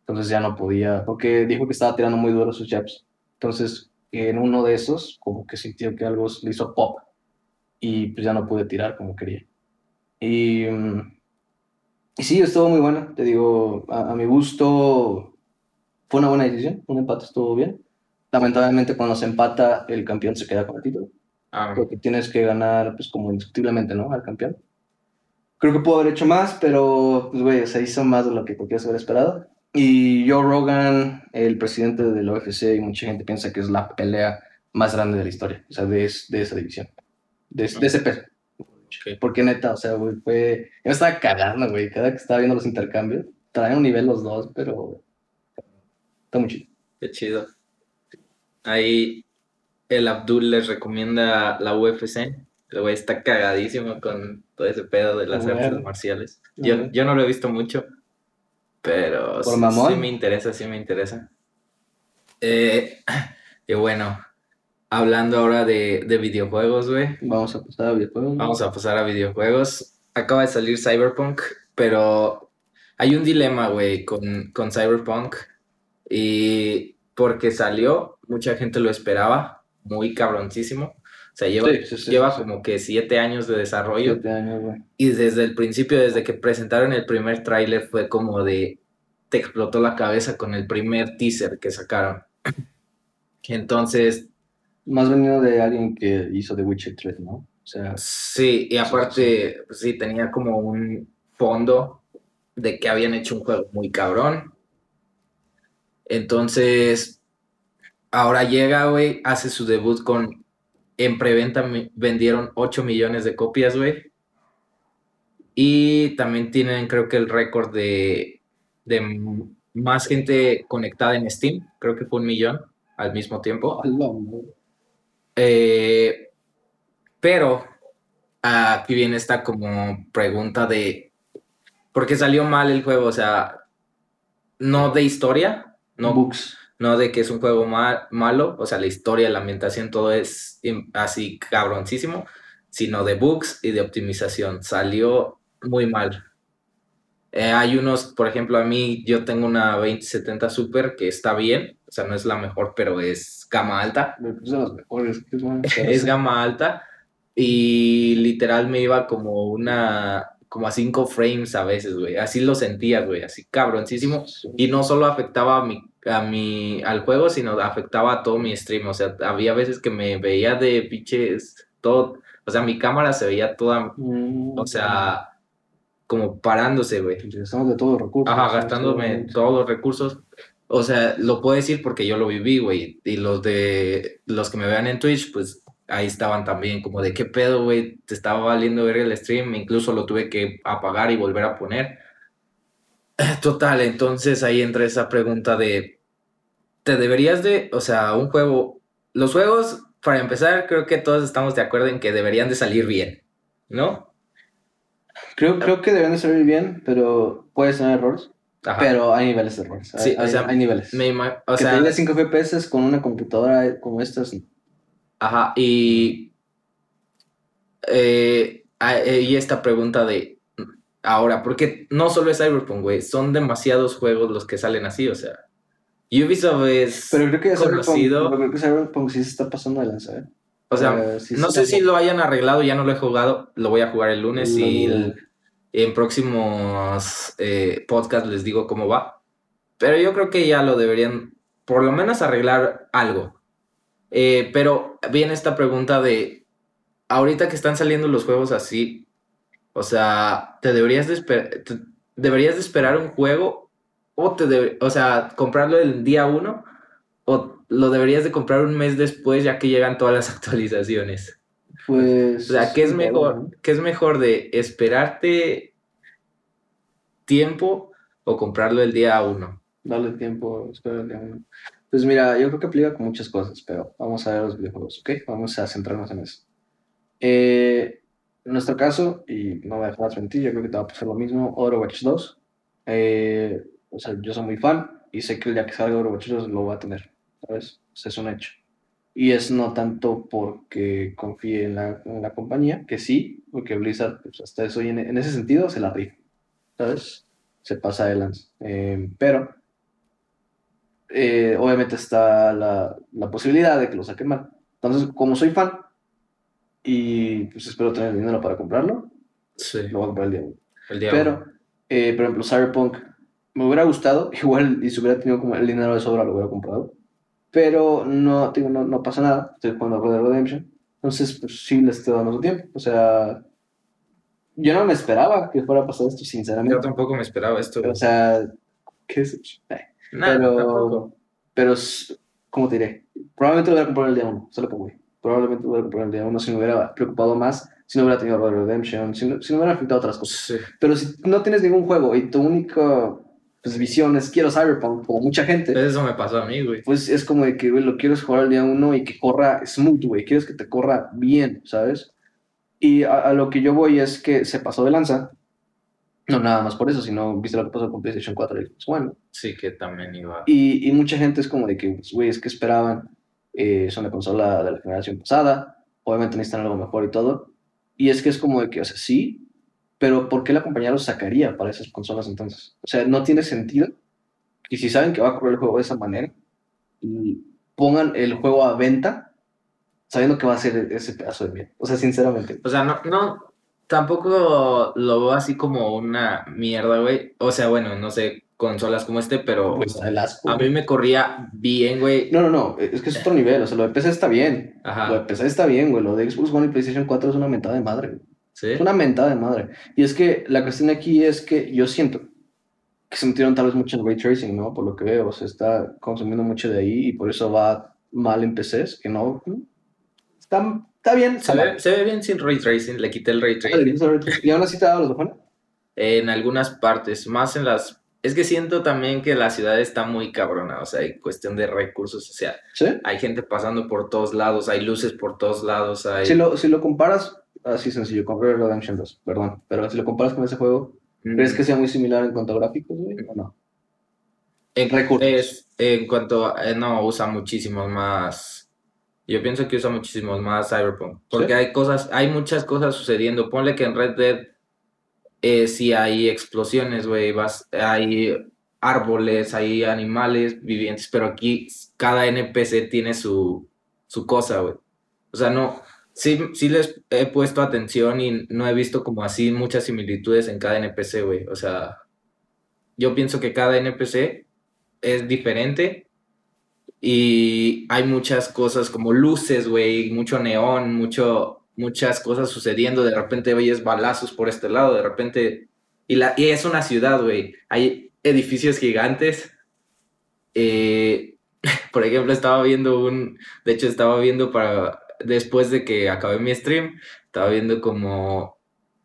Speaker 1: Entonces ya no podía, porque dijo que estaba tirando muy duro sus jabs. Entonces, en uno de esos, como que sintió que algo le hizo pop. Y pues ya no pude tirar como quería. Y... y sí, estuvo muy buena, te digo, a, a mi gusto fue una buena decisión, un empate estuvo bien. Lamentablemente cuando se empata el campeón se queda con el título,
Speaker 2: Ah,
Speaker 1: porque tienes que ganar pues como indiscutiblemente, ¿no? Al campeón. Creo que pudo haber hecho más, pero pues güey, se hizo más de lo que podías haber esperado. Y Joe Rogan, el presidente del UFC, y mucha gente piensa que es la pelea más grande de la historia, o sea, de, de esa división, de, de ese peso.
Speaker 2: ok.
Speaker 1: Porque neta, o sea, güey, fue. Yo me estaba cagando, güey, cada que estaba viendo los intercambios. Traen un nivel los dos, pero. Está muy chido.
Speaker 2: Qué chido. Ahí el Abdul les recomienda la UFC. El güey está cagadísimo con todo ese pedo de las
Speaker 1: Bueno.
Speaker 2: artes marciales. Yo, yo no lo he visto mucho, pero sí me interesa, sí me interesa. Eh, y bueno, hablando ahora de, de videojuegos, güey.
Speaker 1: Vamos a pasar a videojuegos.
Speaker 2: Vamos a pasar a videojuegos. acaba de salir Cyberpunk, pero hay un dilema, güey, con, con Cyberpunk. Y porque salió, mucha gente lo esperaba, muy cabroncísimo. O sea, lleva,
Speaker 1: Sí, sí,
Speaker 2: lleva
Speaker 1: sí.
Speaker 2: como que siete años de desarrollo.
Speaker 1: Siete años, güey.
Speaker 2: Y desde el principio, desde que presentaron el primer tráiler, fue como de... Te explotó la cabeza con el primer teaser que sacaron. Entonces,
Speaker 1: Más venido de alguien que hizo The Witcher 3, ¿no? O sea,
Speaker 2: sí, y aparte, pues sí, tenía como un fondo de que habían hecho un juego muy cabrón. Entonces, ahora llega, güey, hace su debut con... En preventa vendieron 8 millones de copias, güey. Y también tienen, creo que el récord de, de más gente conectada en Steam. Creo que fue un millón al mismo tiempo. Eh, pero aquí viene esta como pregunta de ¿por qué salió mal el juego? O sea, no de historia, no,
Speaker 1: Books.
Speaker 2: No de que es un juego ma- malo, o sea, la historia, la ambientación, todo es así cabroncísimo, sino de bugs y de optimización. Salió muy mal. Eh, hay unos, por ejemplo, a mí yo tengo una 2070 Super que está bien, o sea, no es la mejor, pero es gama alta
Speaker 1: las mejores.
Speaker 2: es gama alta y literal me iba como una, como a 5 frames a veces, güey. Así lo sentía, güey, así cabroncísimo. Y no solo afectaba a mi, a mi, al juego, sino afectaba a todo mi stream. O sea, había veces que me veía de pinches, todo, o sea, mi cámara se veía toda,
Speaker 1: Mm,
Speaker 2: o sea, como parándose, güey.
Speaker 1: Estamos de todos los recursos.
Speaker 2: Ajá, gastándome todos los recursos. O sea, lo puedo decir porque yo lo viví, güey. Y los de los que me vean en Twitch, pues ahí estaban también, como de qué pedo, güey. Te estaba valiendo ver el stream. Incluso lo tuve que apagar y volver a poner. Total, entonces ahí entra esa pregunta de. ¿Te deberías de. O sea, un juego. Los juegos, para empezar, creo que todos estamos de acuerdo en que deberían de salir bien, ¿no?
Speaker 1: Creo, creo que deben de salir bien, pero puedes tener errores.
Speaker 2: Ajá.
Speaker 1: Pero hay niveles de errores. Hay,
Speaker 2: Sí, o
Speaker 1: hay-
Speaker 2: sea,
Speaker 1: hay niveles.
Speaker 2: Me o
Speaker 1: que
Speaker 2: sea,
Speaker 1: te diga 5 FPS con una computadora como estas.
Speaker 2: Ajá, y, eh, eh, y esta pregunta de ahora, porque no solo es Cyberpunk, güey, son demasiados juegos los que salen así, o sea, Ubisoft es,
Speaker 1: Pero creo que Cyberpunk,
Speaker 2: Conocido.
Speaker 1: pero creo que Cyberpunk sí se está pasando de lanza, ¿eh?
Speaker 2: o sea,
Speaker 1: sí
Speaker 2: no sé si lo hayan arreglado, ya no lo he jugado, lo voy a jugar el lunes y el- en próximos eh, podcasts les digo cómo va, pero yo creo que ya lo deberían por lo menos arreglar algo. Eh, pero viene esta pregunta de, ahorita que están saliendo los juegos así, o sea, ¿te deberías de, esper- te- deberías de esperar un juego o, te debe- o sea, comprarlo el día uno o lo deberías de comprar un mes después ya que llegan todas las actualizaciones?
Speaker 1: Pues.
Speaker 2: O sea, ¿qué es mejor? ¿Qué es mejor de esperarte tiempo o comprarlo el día uno?
Speaker 1: Darle tiempo, esperar el día uno. Pues mira, yo creo que aplica con muchas cosas, pero vamos a ver los videojuegos, ¿ok? Vamos a centrarnos en eso. Eh, en nuestro caso, y no me dejarás mentir, yo creo que te va a pasar lo mismo, Overwatch 2. Eh, o sea, yo soy muy fan y sé que el día que salga 2 lo va a tener, ¿sabes? O sea, es un hecho. Y es no tanto porque confíe en la, en la compañía, que sí, porque Blizzard, pues hasta eso, y en, en ese sentido, se la rifa, ¿sabes? Se pasa de lance. Eh, pero eh, obviamente está la, la posibilidad de que lo saquen mal. Entonces, como soy fan y pues espero tener el dinero para comprarlo,
Speaker 2: Sí,
Speaker 1: lo voy a comprar el día uno.
Speaker 2: el día
Speaker 1: Pero,
Speaker 2: uno.
Speaker 1: eh, por ejemplo, Cyberpunk me hubiera gustado, igual y si hubiera tenido como el dinero de sobra lo hubiera comprado. Pero no, digo, no, no pasa nada, estoy jugando a Red Dead Redemption. Entonces, pues sí le estoy dando su tiempo. O sea, yo no me esperaba que fuera a pasar esto,
Speaker 2: Yo
Speaker 1: sinceramente.
Speaker 2: tampoco me esperaba esto.
Speaker 1: O sea, ¿qué es? Eh,
Speaker 2: Nah,
Speaker 1: pero,
Speaker 2: tampoco.
Speaker 1: pero, ¿cómo te diré? Probablemente lo hubiera comprado el día uno, solo que voy. Probablemente lo hubiera comprado el día uno si me hubiera preocupado más, si no hubiera tenido Red Redemption, si no, si no hubiera afectado otras cosas.
Speaker 2: Sí.
Speaker 1: Pero si no tienes ningún juego y tu única pues, visión es quiero Cyberpunk, como mucha gente,
Speaker 2: Eso me pasó a mí, güey.
Speaker 1: pues es como de que güey, lo quieres jugar el día uno y que corra smooth, güey. Quieres que te corra bien, ¿sabes? Y a, a lo que yo voy es que se pasó de lanza. No nada más por eso, sino viste lo que pasó con PlayStation 4 y Xbox One.
Speaker 2: Sí, que también iba.
Speaker 1: Y, y mucha gente es como de que, pues, güey, es que esperaban, eh, son la consola de la generación pasada, obviamente necesitan algo mejor y todo. Y es que es como de que, o sea, sí, pero ¿por qué la compañía lo sacaría para esas consolas entonces? O sea, no tiene sentido que si saben que va a correr el juego de esa manera, y pongan el juego a venta sabiendo que va a ser ese pedazo de mierda. O sea, sinceramente.
Speaker 2: O sea, no, no, tampoco lo veo así como una mierda, güey. O sea, bueno, no sé, consolas como este, pero
Speaker 1: Pues, el asco,
Speaker 2: a mí me corría bien, güey.
Speaker 1: No, no, no, es que es otro nivel. O sea, lo de PC está bien.
Speaker 2: Ajá.
Speaker 1: Lo de PC está bien, güey. Lo de Xbox One y PlayStation 4 es una mentada de madre. güey.
Speaker 2: ¿Sí?
Speaker 1: Es una mentada de madre. Y es que la cuestión aquí es que yo siento que se metieron tal vez mucho en ray tracing, ¿no? Por lo que veo, se está consumiendo mucho de ahí y por eso va mal en PCs, que no. Está, está bien.
Speaker 2: Se ve, se ve bien sin ray tracing, le quité el ray tracing.
Speaker 1: Y aún así te da los cojones.
Speaker 2: En algunas partes, más en las... Es que siento también que la ciudad está muy cabrona, o sea, hay cuestión de recursos, o sea,
Speaker 1: ¿Sí?
Speaker 2: hay gente pasando por todos lados, hay luces por todos lados, hay...
Speaker 1: Si lo, si lo comparas, así sencillo, con Red Dead Redemption 2, perdón, pero si lo comparas con ese juego,
Speaker 2: Mm,
Speaker 1: ¿crees que sea muy similar en cuanto a gráficos, güey? ¿O no?
Speaker 2: en,
Speaker 1: recursos?
Speaker 2: es- en cuanto a... eh, no, usa muchísimos más... Yo pienso que usa muchísimos más Cyberpunk, porque
Speaker 1: ¿Sí?
Speaker 2: hay cosas, hay muchas cosas sucediendo. Ponle que en Red Dead eh, sí hay explosiones, güey, vas- hay árboles, hay animales vivientes, pero aquí cada NPC tiene su, su cosa, güey. O sea, no, sí, sí les he puesto atención y no he visto como así muchas similitudes en cada NPC, güey. O sea, yo pienso que cada NPC es diferente y hay muchas cosas como luces, güey, mucho neón, mucho, muchas cosas sucediendo. De repente oyes balazos por este lado, de repente... Y, la, y es una ciudad, güey. Hay edificios gigantes. Eh, por ejemplo, estaba viendo un... De hecho, estaba viendo para... Después de que acabé mi stream, estaba viendo como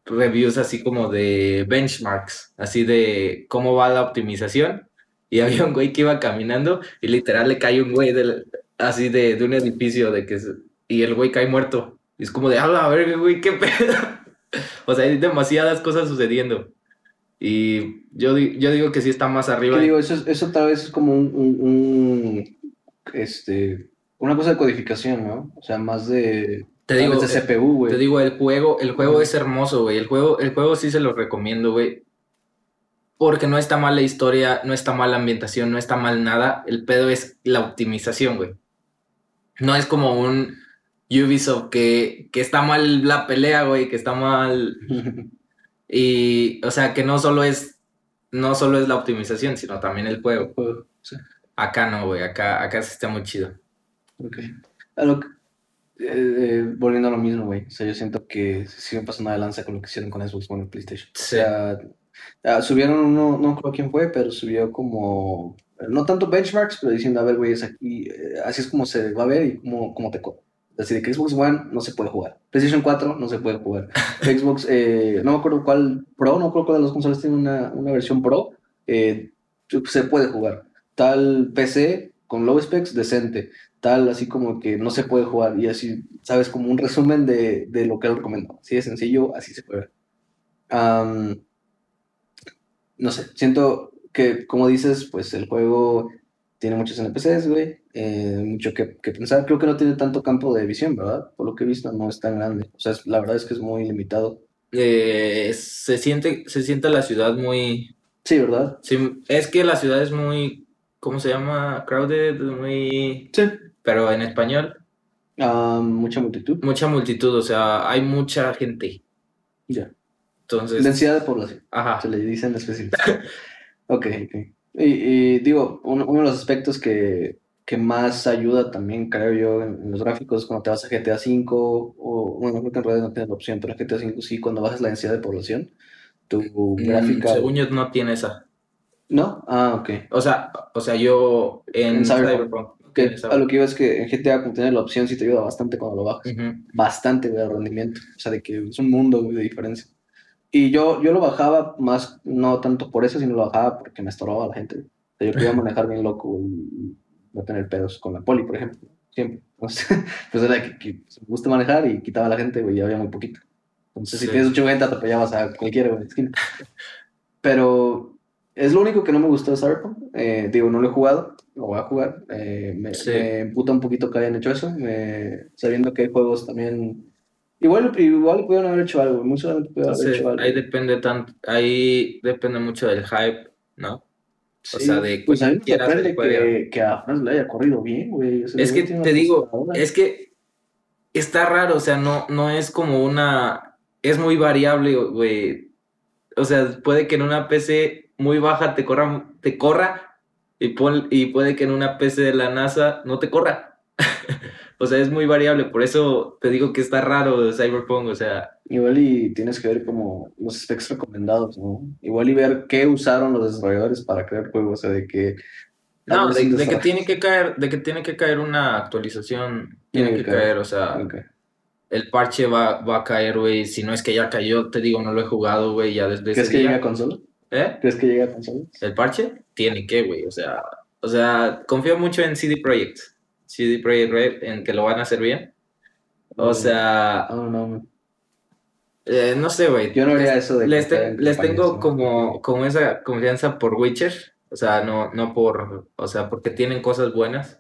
Speaker 2: reviews así como de benchmarks, así de cómo va la optimización. Y había un güey que iba caminando y literal le cae un güey del, así de, de un edificio de que y el güey cae muerto. Y es como de, a ver, güey, qué pedo. o sea, hay demasiadas cosas sucediendo. Y yo, yo digo que sí está más arriba.
Speaker 1: ¿Qué digo? Eso, es- eso tal vez es como un, un- un, este, una cosa de codificación, ¿no? O sea, más de,
Speaker 2: Te digo,
Speaker 1: de
Speaker 2: eh,
Speaker 1: CPU, güey.
Speaker 2: Te digo, el juego, el juego es hermoso, güey. El juego, el juego sí se lo recomiendo, güey. Porque no está mal la historia, no está mal la ambientación, no está mal nada. El pedo es la optimización, güey. No es como un Ubisoft que, que está mal la pelea, güey, que está mal. Y, o sea, que no solo es, no solo es la optimización, sino también el juego.
Speaker 1: Sí,
Speaker 2: Acá no, güey, acá, acá sí está muy chido.
Speaker 1: Ok. A lo que- eh, eh, volviendo a lo mismo, güey. O sea, yo siento que siguen pasando de lanza con lo que hicieron con Xbox One y PlayStation. O
Speaker 2: Sí.
Speaker 1: sea, ah, subieron uno, no creo quién fue, pero subió como, no tanto benchmarks, pero diciendo, a ver, güey, es aquí, eh, así es como se va a ver y cómo, cómo te co- Así de que Xbox One no se puede jugar. PlayStation 4 no se puede jugar. Xbox, eh, no me acuerdo cuál Pro, no me acuerdo cuál de las consolas tiene una, una versión Pro, eh, se puede jugar. Tal PC con low specs decente, tal así como que no se puede jugar y así, sabes, como un resumen de, de lo que él recomendó. Así de sencillo, así se puede ver. Am, no sé, siento que, como dices, pues el juego tiene muchos NPCs, güey, eh, mucho que, que pensar. Creo que no tiene tanto campo de visión, ¿verdad? Por lo que he visto, no es tan grande. O sea, es- la verdad es que es muy limitado.
Speaker 2: Eh, se siente, se siente la ciudad muy,
Speaker 1: Sí, ¿verdad?
Speaker 2: Sí, es que la ciudad es muy, ¿cómo se llama? Crowded, muy...
Speaker 1: Sí.
Speaker 2: Pero en español,
Speaker 1: Am, mucha multitud.
Speaker 2: mucha multitud, o sea, hay mucha gente.
Speaker 1: Ya.
Speaker 2: Entonces,
Speaker 1: Densidad de población.
Speaker 2: ajá,
Speaker 1: Se le dice en específico. ok, ok. Y, y digo, uno, uno de los aspectos que, que más ayuda también, creo yo, en, en los gráficos, cuando te vas a GTA V, o bueno, creo que en realidad no tienes la opción, pero GTA V sí, cuando bajas la densidad de población, tu
Speaker 2: Mm,
Speaker 1: gráfica...
Speaker 2: según yo no tiene esa.
Speaker 1: ¿No? Ah, ok.
Speaker 2: O sea, o sea, yo en,
Speaker 1: En Cyberpunk. Que a lo que iba es que en GTA, como tienes la opción, sí te ayuda bastante cuando lo bajas.
Speaker 2: Ujú.
Speaker 1: bastante güey, el rendimiento. O sea, de que es un mundo güey, de diferencia. Y yo, yo lo bajaba más, no tanto por eso, sino lo bajaba porque me estorbaba la gente. O sea, yo quería manejar bien loco y no tener pedos con la poli, por ejemplo. Siempre. Entonces, pues era que, que me gusta manejar y quitaba a la gente, güey, y había muy poquito. Entonces, si
Speaker 2: Sí.
Speaker 1: tienes mucho gente, atropellabas a cualquiera, güey, en la esquina. Pero es lo único que no me gustó de Cyberpunk. Eh, digo, no lo he jugado, lo voy a jugar. Eh, me,
Speaker 2: Sí.
Speaker 1: me emputa un poquito que hayan hecho eso, me- sabiendo que hay juegos también Igual, igual pudieron haber hecho algo, muy seguramente pudieron haber hecho algo.
Speaker 2: ahí depende tanto, ahí depende mucho del hype, ¿no? O
Speaker 1: Sí,
Speaker 2: sea, de
Speaker 1: pues a mí me sorprende que, que a Franz le haya corrido bien, güey. O
Speaker 2: Es que te digo, es que está raro, o sea, no, no es como una, es muy variable, güey. O sea, puede que en una PC muy baja te corra, te corra y, pon- y puede que en una PC de la NASA no te corra. o sea, es muy variable, por eso te digo que está raro Cyberpunk, o sea,
Speaker 1: Igual y tienes que ver como los specs recomendados, ¿no? Igual y ver qué usaron los desarrolladores para crear juegos, o sea, de que...
Speaker 2: no, de, de que tiene que caer, de que tiene que caer una actualización, tiene que caer, o sea,
Speaker 1: Ok.
Speaker 2: el parche va, va a caer, güey, si no es que ya cayó, te digo, no lo he jugado, güey, ya desde
Speaker 1: ¿Crees
Speaker 2: ese
Speaker 1: que
Speaker 2: día.
Speaker 1: llega a consola?
Speaker 2: ¿Eh?
Speaker 1: ¿Crees que llega a consola?
Speaker 2: ¿El parche? Tiene que, güey. O sea, o sea, confío mucho en CD Projekt. CD Projekt Red, en que lo van a hacer bien. O sea,
Speaker 1: no,
Speaker 2: eh, no sé, güey.
Speaker 1: yo no haría eso de...
Speaker 2: Les, te- les tengo como, como esa confianza por Witcher. O sea, no, no por, o sea, porque tienen cosas buenas.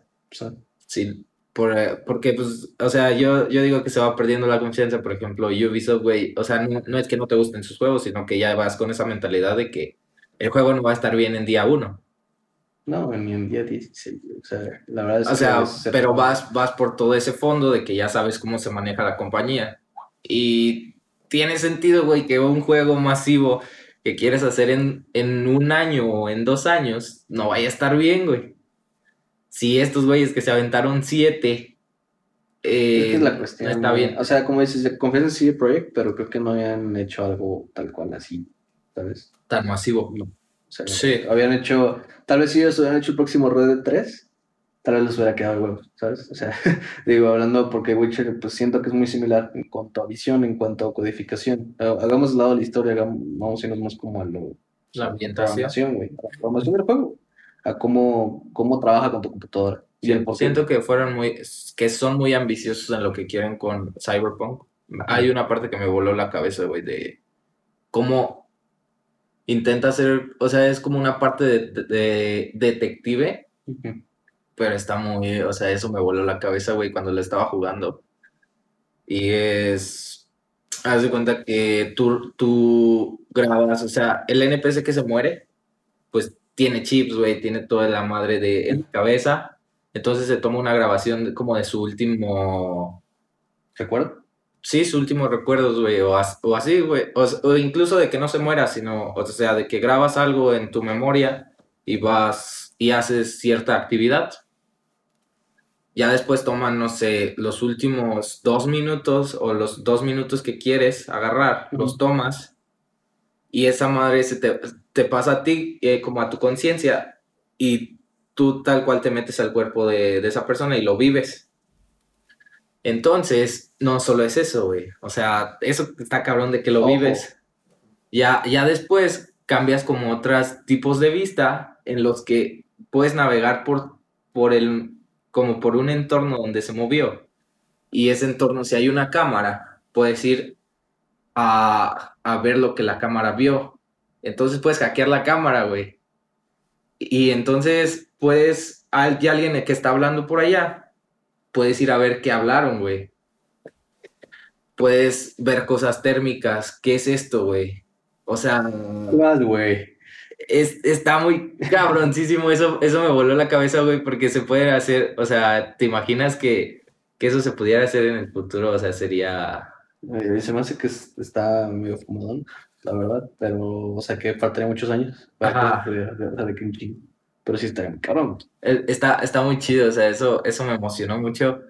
Speaker 2: Sí, por, eh, porque, pues, o sea, yo, yo digo que se va perdiendo la confianza, por ejemplo, Ubisoft, güey, o sea, no, no es que no te gusten sus juegos, sino que ya vas con esa mentalidad de que el juego no va a estar bien en día uno.
Speaker 1: no, ni en día 16, o sea, la verdad es
Speaker 2: O sea,
Speaker 1: que es-
Speaker 2: pero vas, vas por todo ese fondo de que ya sabes cómo se maneja la compañía. Y tiene sentido, güey, que un juego masivo que quieres hacer en, en un año o en dos años no vaya a estar bien, güey. Si estos güeyes que se aventaron siete, eh,
Speaker 1: Es que es la cuestión.
Speaker 2: no está bien.
Speaker 1: O sea, como dices, confías en CD Projekt, pero creo que no habían hecho algo tal cual así, ¿sabes?
Speaker 2: Tan masivo.
Speaker 1: No. O sea,
Speaker 2: Sí.
Speaker 1: habían hecho, tal vez si ellos hubieran hecho el próximo Red Dead 3, tal vez les hubiera quedado el huevo, ¿sabes? O sea, digo, hablando porque Witcher, pues siento que es muy similar en cuanto a visión, en cuanto a codificación. Ha- Hagamos de lado la historia, hagamos, vamos a irnos más como a lo,
Speaker 2: La ambientación.
Speaker 1: programación, güey, la programación del juego, a cómo, cómo trabaja con tu computadora.
Speaker 2: Siento que fueron muy, que son muy ambiciosos en lo que quieren con Cyberpunk. Hay una parte que me voló la cabeza, güey, de cómo intenta hacer, o sea, es como una parte de, de- de detective, pero está muy, o sea, eso me voló la cabeza, güey, cuando le estaba jugando. Y es, haz de cuenta que tú, tú grabas, o sea, el NPC que se muere, pues tiene chips, güey, tiene toda la madre de en la cabeza. Entonces se toma una grabación como de su último,
Speaker 1: ¿Recuerdo?
Speaker 2: sí, sus últimos recuerdos, güey, o, o así, güey, o, o incluso de que no se muera, sino, o sea, de que grabas algo en tu memoria y vas y haces cierta actividad. Ya después toman, no sé, los últimos dos minutos o los dos minutos que quieres agarrar, los tomas y esa madre se te, te pasa a ti eh, como a tu conciencia y tú tal cual te metes al cuerpo de, de esa persona y lo vives. Entonces, no solo es eso, güey. O sea, eso está cabrón de que lo
Speaker 1: Ojo.
Speaker 2: vives. Ya, ya después cambias como otros tipos de vista en los que puedes navegar por, por el, como por un entorno donde se movió. Y ese entorno, si hay una cámara, puedes ir a, a ver lo que la cámara vio. Entonces puedes hackear la cámara, güey. Y entonces puedes, hay alguien que está hablando por allá, puedes ir a ver qué hablaron, güey. Puedes ver cosas térmicas. ¿Qué es esto, güey? O sea,
Speaker 1: ¿Qué más, güey?
Speaker 2: es, está muy cabroncísimo. Eso, eso me voló la cabeza, güey, porque se puede hacer. O sea, ¿te imaginas que, que eso se pudiera hacer en el futuro? O sea, sería.
Speaker 1: Se me hace que es- está medio fumadón, la verdad, pero, o sea, que faltaría muchos años para que de, de- de que un chingo. Pero sí muy cabrón.
Speaker 2: Eh, Está, está muy chido, o sea, eso, eso me emocionó mucho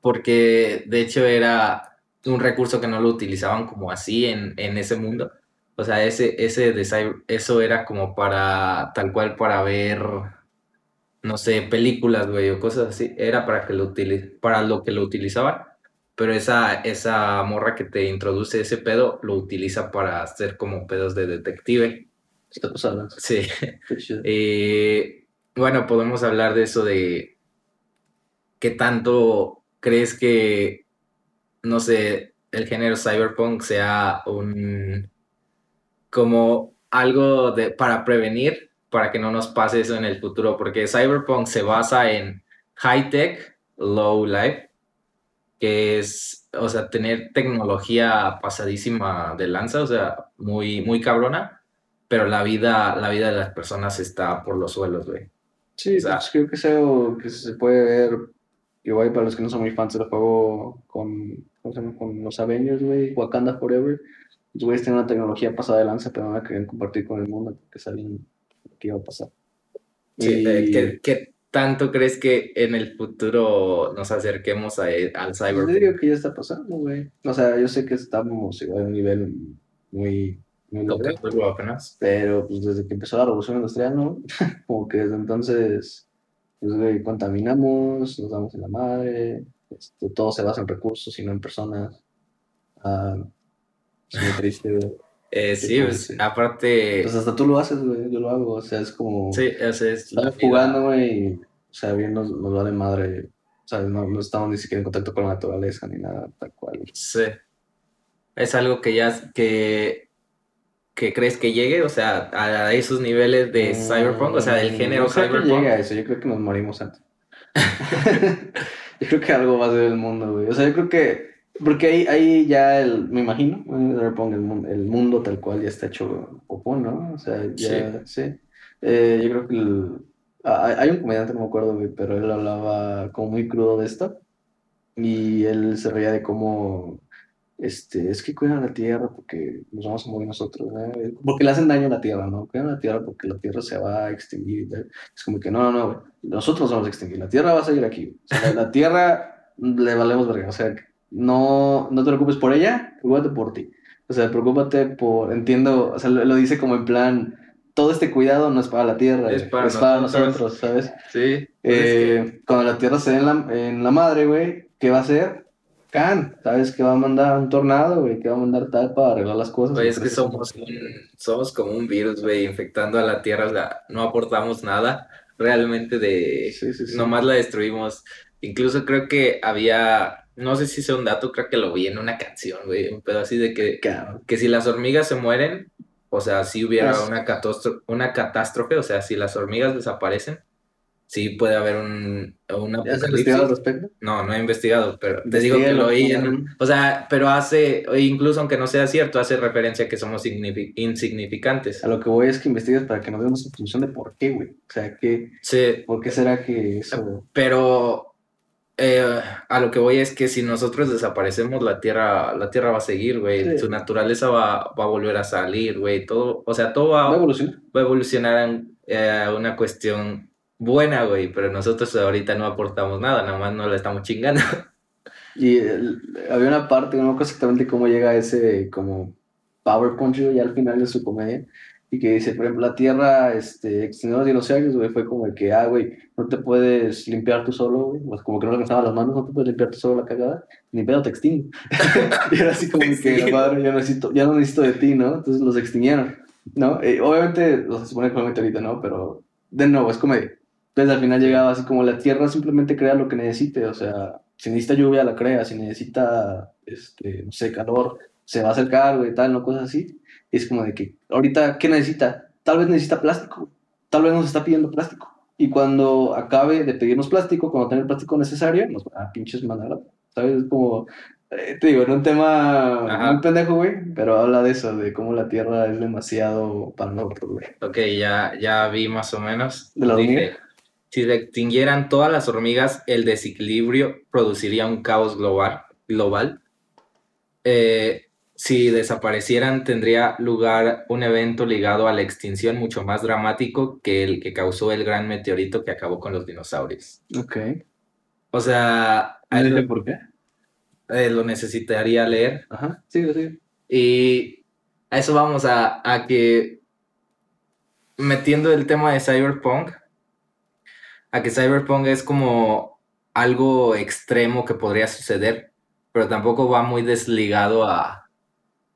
Speaker 2: porque de hecho era un recurso que no lo utilizaban como así en, en ese mundo. O sea, ese, ese de cyber- eso era como para, tal cual, para ver, no sé, películas, güey, o cosas así. Era para que lo utili- para lo que lo utilizaban. Pero esa, esa morra que te introduce ese pedo lo utiliza para hacer como pedos de detective. Sí. Eh, bueno, podemos hablar de eso de qué tanto crees que, no sé, el género cyberpunk sea un como algo de para prevenir para que no nos pase eso en el futuro, porque cyberpunk se basa en high tech, low life, que es, o sea, tener tecnología pasadísima de lanza, o sea, muy, muy cabrona, pero la vida, la vida de las personas está por los suelos, güey.
Speaker 1: Sí,
Speaker 2: O sea-
Speaker 1: pues creo que es algo que se puede ver, igual para los que no son muy fans del juego, con, con los Avengers, güey, Wakanda Forever. Los güeyes tienen una tecnología pasada de lanza, pero no la querían compartir con el mundo porque sabían que iba a pasar.
Speaker 2: Sí,
Speaker 1: Y-
Speaker 2: eh, ¿qué, qué tanto crees que en el futuro nos acerquemos a- al
Speaker 1: Pues
Speaker 2: cyberpunk?
Speaker 1: yo digo que ya está pasando, güey. O sea, yo sé que estamos igual a un nivel muy, muy logrado,
Speaker 2: tuvo apenas.
Speaker 1: pero pues desde que empezó la revolución industrial, ¿no? Como que desde entonces, pues, güey, contaminamos, nos damos en la madre, este, todo se basa en recursos y no en personas. Ah, es muy triste, güey.
Speaker 2: Eh,
Speaker 1: Sí,
Speaker 2: sí,
Speaker 1: pues, sí.
Speaker 2: aparte,
Speaker 1: Pues hasta tú lo haces, güey, yo lo hago, o sea, es como...
Speaker 2: sí, o sea, es
Speaker 1: Estamos jugando, güey, o sea, bien nos, nos vale madre, o sea, no, no estamos ni siquiera en contacto con la naturaleza ni nada, tal cual.
Speaker 2: Sí. Es algo que ya, que, que crees que llegue, o sea, a esos niveles de cyberpunk, o sea, del
Speaker 1: Mm,
Speaker 2: género
Speaker 1: no creo que
Speaker 2: cyberpunk.
Speaker 1: llegue a eso, yo creo que nos morimos antes. yo creo que algo va a ser el mundo, güey. O sea, yo creo que, porque ahí, ahí ya el, me imagino, eh, el, el mundo tal cual ya está hecho popó, ¿no? O sea, ya, sí. Eh, yo creo que el- ah, hay un comediante, no me acuerdo, pero él hablaba como muy crudo de esto. Y él se reía de cómo, este, es que cuidan la tierra porque nos vamos a morir nosotros, ¿no? Porque le hacen daño a la tierra, ¿no? Cuidan la tierra porque la tierra se va a extinguir. Es como que no, no, no, nosotros nos vamos a extinguir, la tierra va a seguir aquí. O sea, la, la tierra le valemos verga, o sea, no, no te preocupes por ella, preocúpate por ti. O sea, preocúpate por, entiendo, o sea, lo, lo dice como en plan, todo este cuidado no es para la tierra,
Speaker 2: Es para
Speaker 1: es para
Speaker 2: nosotros.
Speaker 1: nosotros, ¿sabes?
Speaker 2: Sí, pues es que-
Speaker 1: Eh, cuando la Tierra se dé en la, en la madre, güey, ¿qué va a hacer? Khan, ¿sabes? Que va a mandar un tornado, güey, que va a mandar tal para arreglar las cosas.
Speaker 2: Güey, es que somos, un- somos como un virus, güey, infectando a la Tierra, sea, no aportamos nada realmente de...
Speaker 1: Sí, sí, sí.
Speaker 2: Nomás la destruimos. Incluso creo que había, no sé si sea un dato, creo que lo vi en una canción, güey, un pedo así de que,
Speaker 1: Cabrón.
Speaker 2: que si las hormigas se mueren, o sea, si hubiera
Speaker 1: Pues-
Speaker 2: una catastro- una catástrofe, o sea, si las hormigas desaparecen, sí puede haber un, un
Speaker 1: ¿Ya has
Speaker 2: apocalipsis.
Speaker 1: investigado al respecto?
Speaker 2: No, no he investigado, pero te digo que lo oí en... O sea, pero hace, incluso aunque no sea cierto, hace referencia a que somos signifi- insignificantes.
Speaker 1: A lo que voy es que investigues para que nos demos en función de por qué, güey. O sea, que,
Speaker 2: Sí,
Speaker 1: ¿por qué será que eso...
Speaker 2: pero eh, a lo que voy es que si nosotros desaparecemos, la Tierra, la Tierra va a seguir, güey.
Speaker 1: Sí.
Speaker 2: Su naturaleza va, va a volver a salir, güey. Todo, o sea, todo va,
Speaker 1: ¿Va a
Speaker 2: va
Speaker 1: evolucionar?
Speaker 2: a evolucionar en, eh, una cuestión buena, güey. Pero nosotros ahorita no aportamos nada, nada más no la estamos chingando.
Speaker 1: Y el- había una parte, no me acuerdo exactamente cómo llega ese como Power Punch güey, ya al final de su comedia, y que dice, por ejemplo, la Tierra este, extendió los dinosaurios, güey, fue como de que, ah, güey, no te puedes limpiar tú solo, güey, pues como que no le alcanzaban las manos, no te puedes limpiar tú solo la cagada, ni pedo te extingo. y era así como que, madre, ya, necesito, ya no necesito de ti, ¿no? Entonces los extinguieron, ¿no? Eh, obviamente, o sea, se supone que meteorito, ¿no? Pero, de nuevo, es comedia. Entonces al final llegaba así como la Tierra simplemente crea lo que necesite, o sea, si necesita lluvia la crea, si necesita, este, no sé, calor, se va a acercar, güey, tal, no cosas así. Es como de que, ahorita, ¿qué necesita? Tal vez necesita plástico, tal vez nos está pidiendo plástico. Y cuando acabe de pedirnos plástico, cuando tenga el plástico necesario, nos va a pinches mandar, ¿sabes? Es como, eh, te digo, en un tema
Speaker 2: Ajá.
Speaker 1: muy pendejo, güey, pero habla de eso, de cómo la Tierra es demasiado para nosotros, güey.
Speaker 2: Ok, ya, ya vi más o menos.
Speaker 1: ¿De la
Speaker 2: Dije, si se extinguieran todas las hormigas, el desequilibrio produciría un caos global. global. Eh, si desaparecieran, tendría lugar un evento ligado a la extinción mucho más dramático que el que causó el gran meteorito que acabó con los dinosaurios.
Speaker 1: Ok.
Speaker 2: O sea, a
Speaker 1: ¿No
Speaker 2: eso,
Speaker 1: sé por qué?
Speaker 2: eh, lo necesitaría leer.
Speaker 1: Ajá, sigue, sigue.
Speaker 2: Y a eso vamos a, a que metiendo el tema de Cyberpunk, a que Cyberpunk es como algo extremo que podría suceder, pero tampoco va muy desligado a,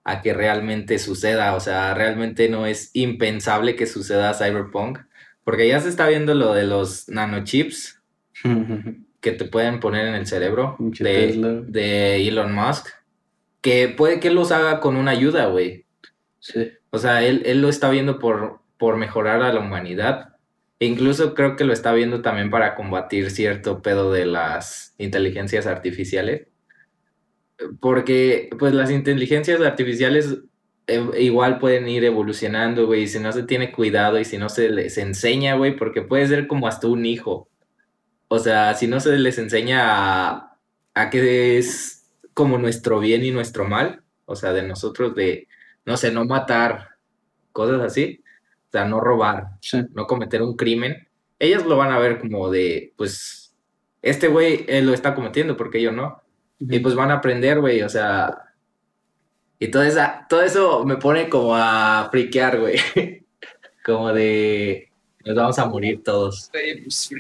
Speaker 2: a que realmente suceda. O sea, realmente no es impensable que suceda Cyberpunk, porque ya se está viendo lo de los nanochips que te pueden poner en el cerebro de, Elon Musk, que puede que los haga con una ayuda, güey.
Speaker 1: Sí.
Speaker 2: O sea, él, él lo está viendo por, por mejorar a la humanidad. E incluso creo que lo está viendo también para combatir cierto pedo de las inteligencias artificiales. Porque, pues, las inteligencias artificiales eh, igual pueden ir evolucionando, güey, si no se tiene cuidado y si no se les enseña, güey, porque puede ser como hasta un hijo. O sea, si no se les enseña a, a que es como nuestro bien y nuestro mal, o sea, de nosotros de, no sé, no matar, cosas así, o sea, no robar,
Speaker 1: Sí.
Speaker 2: no cometer un crimen, ellas lo van a ver como de, pues, este güey él lo está cometiendo porque yo no. Y pues van a aprender, güey, o sea. Y todo, esa, todo eso me pone como a friquear, güey. como de. Nos vamos a morir todos.
Speaker 1: Güey, pues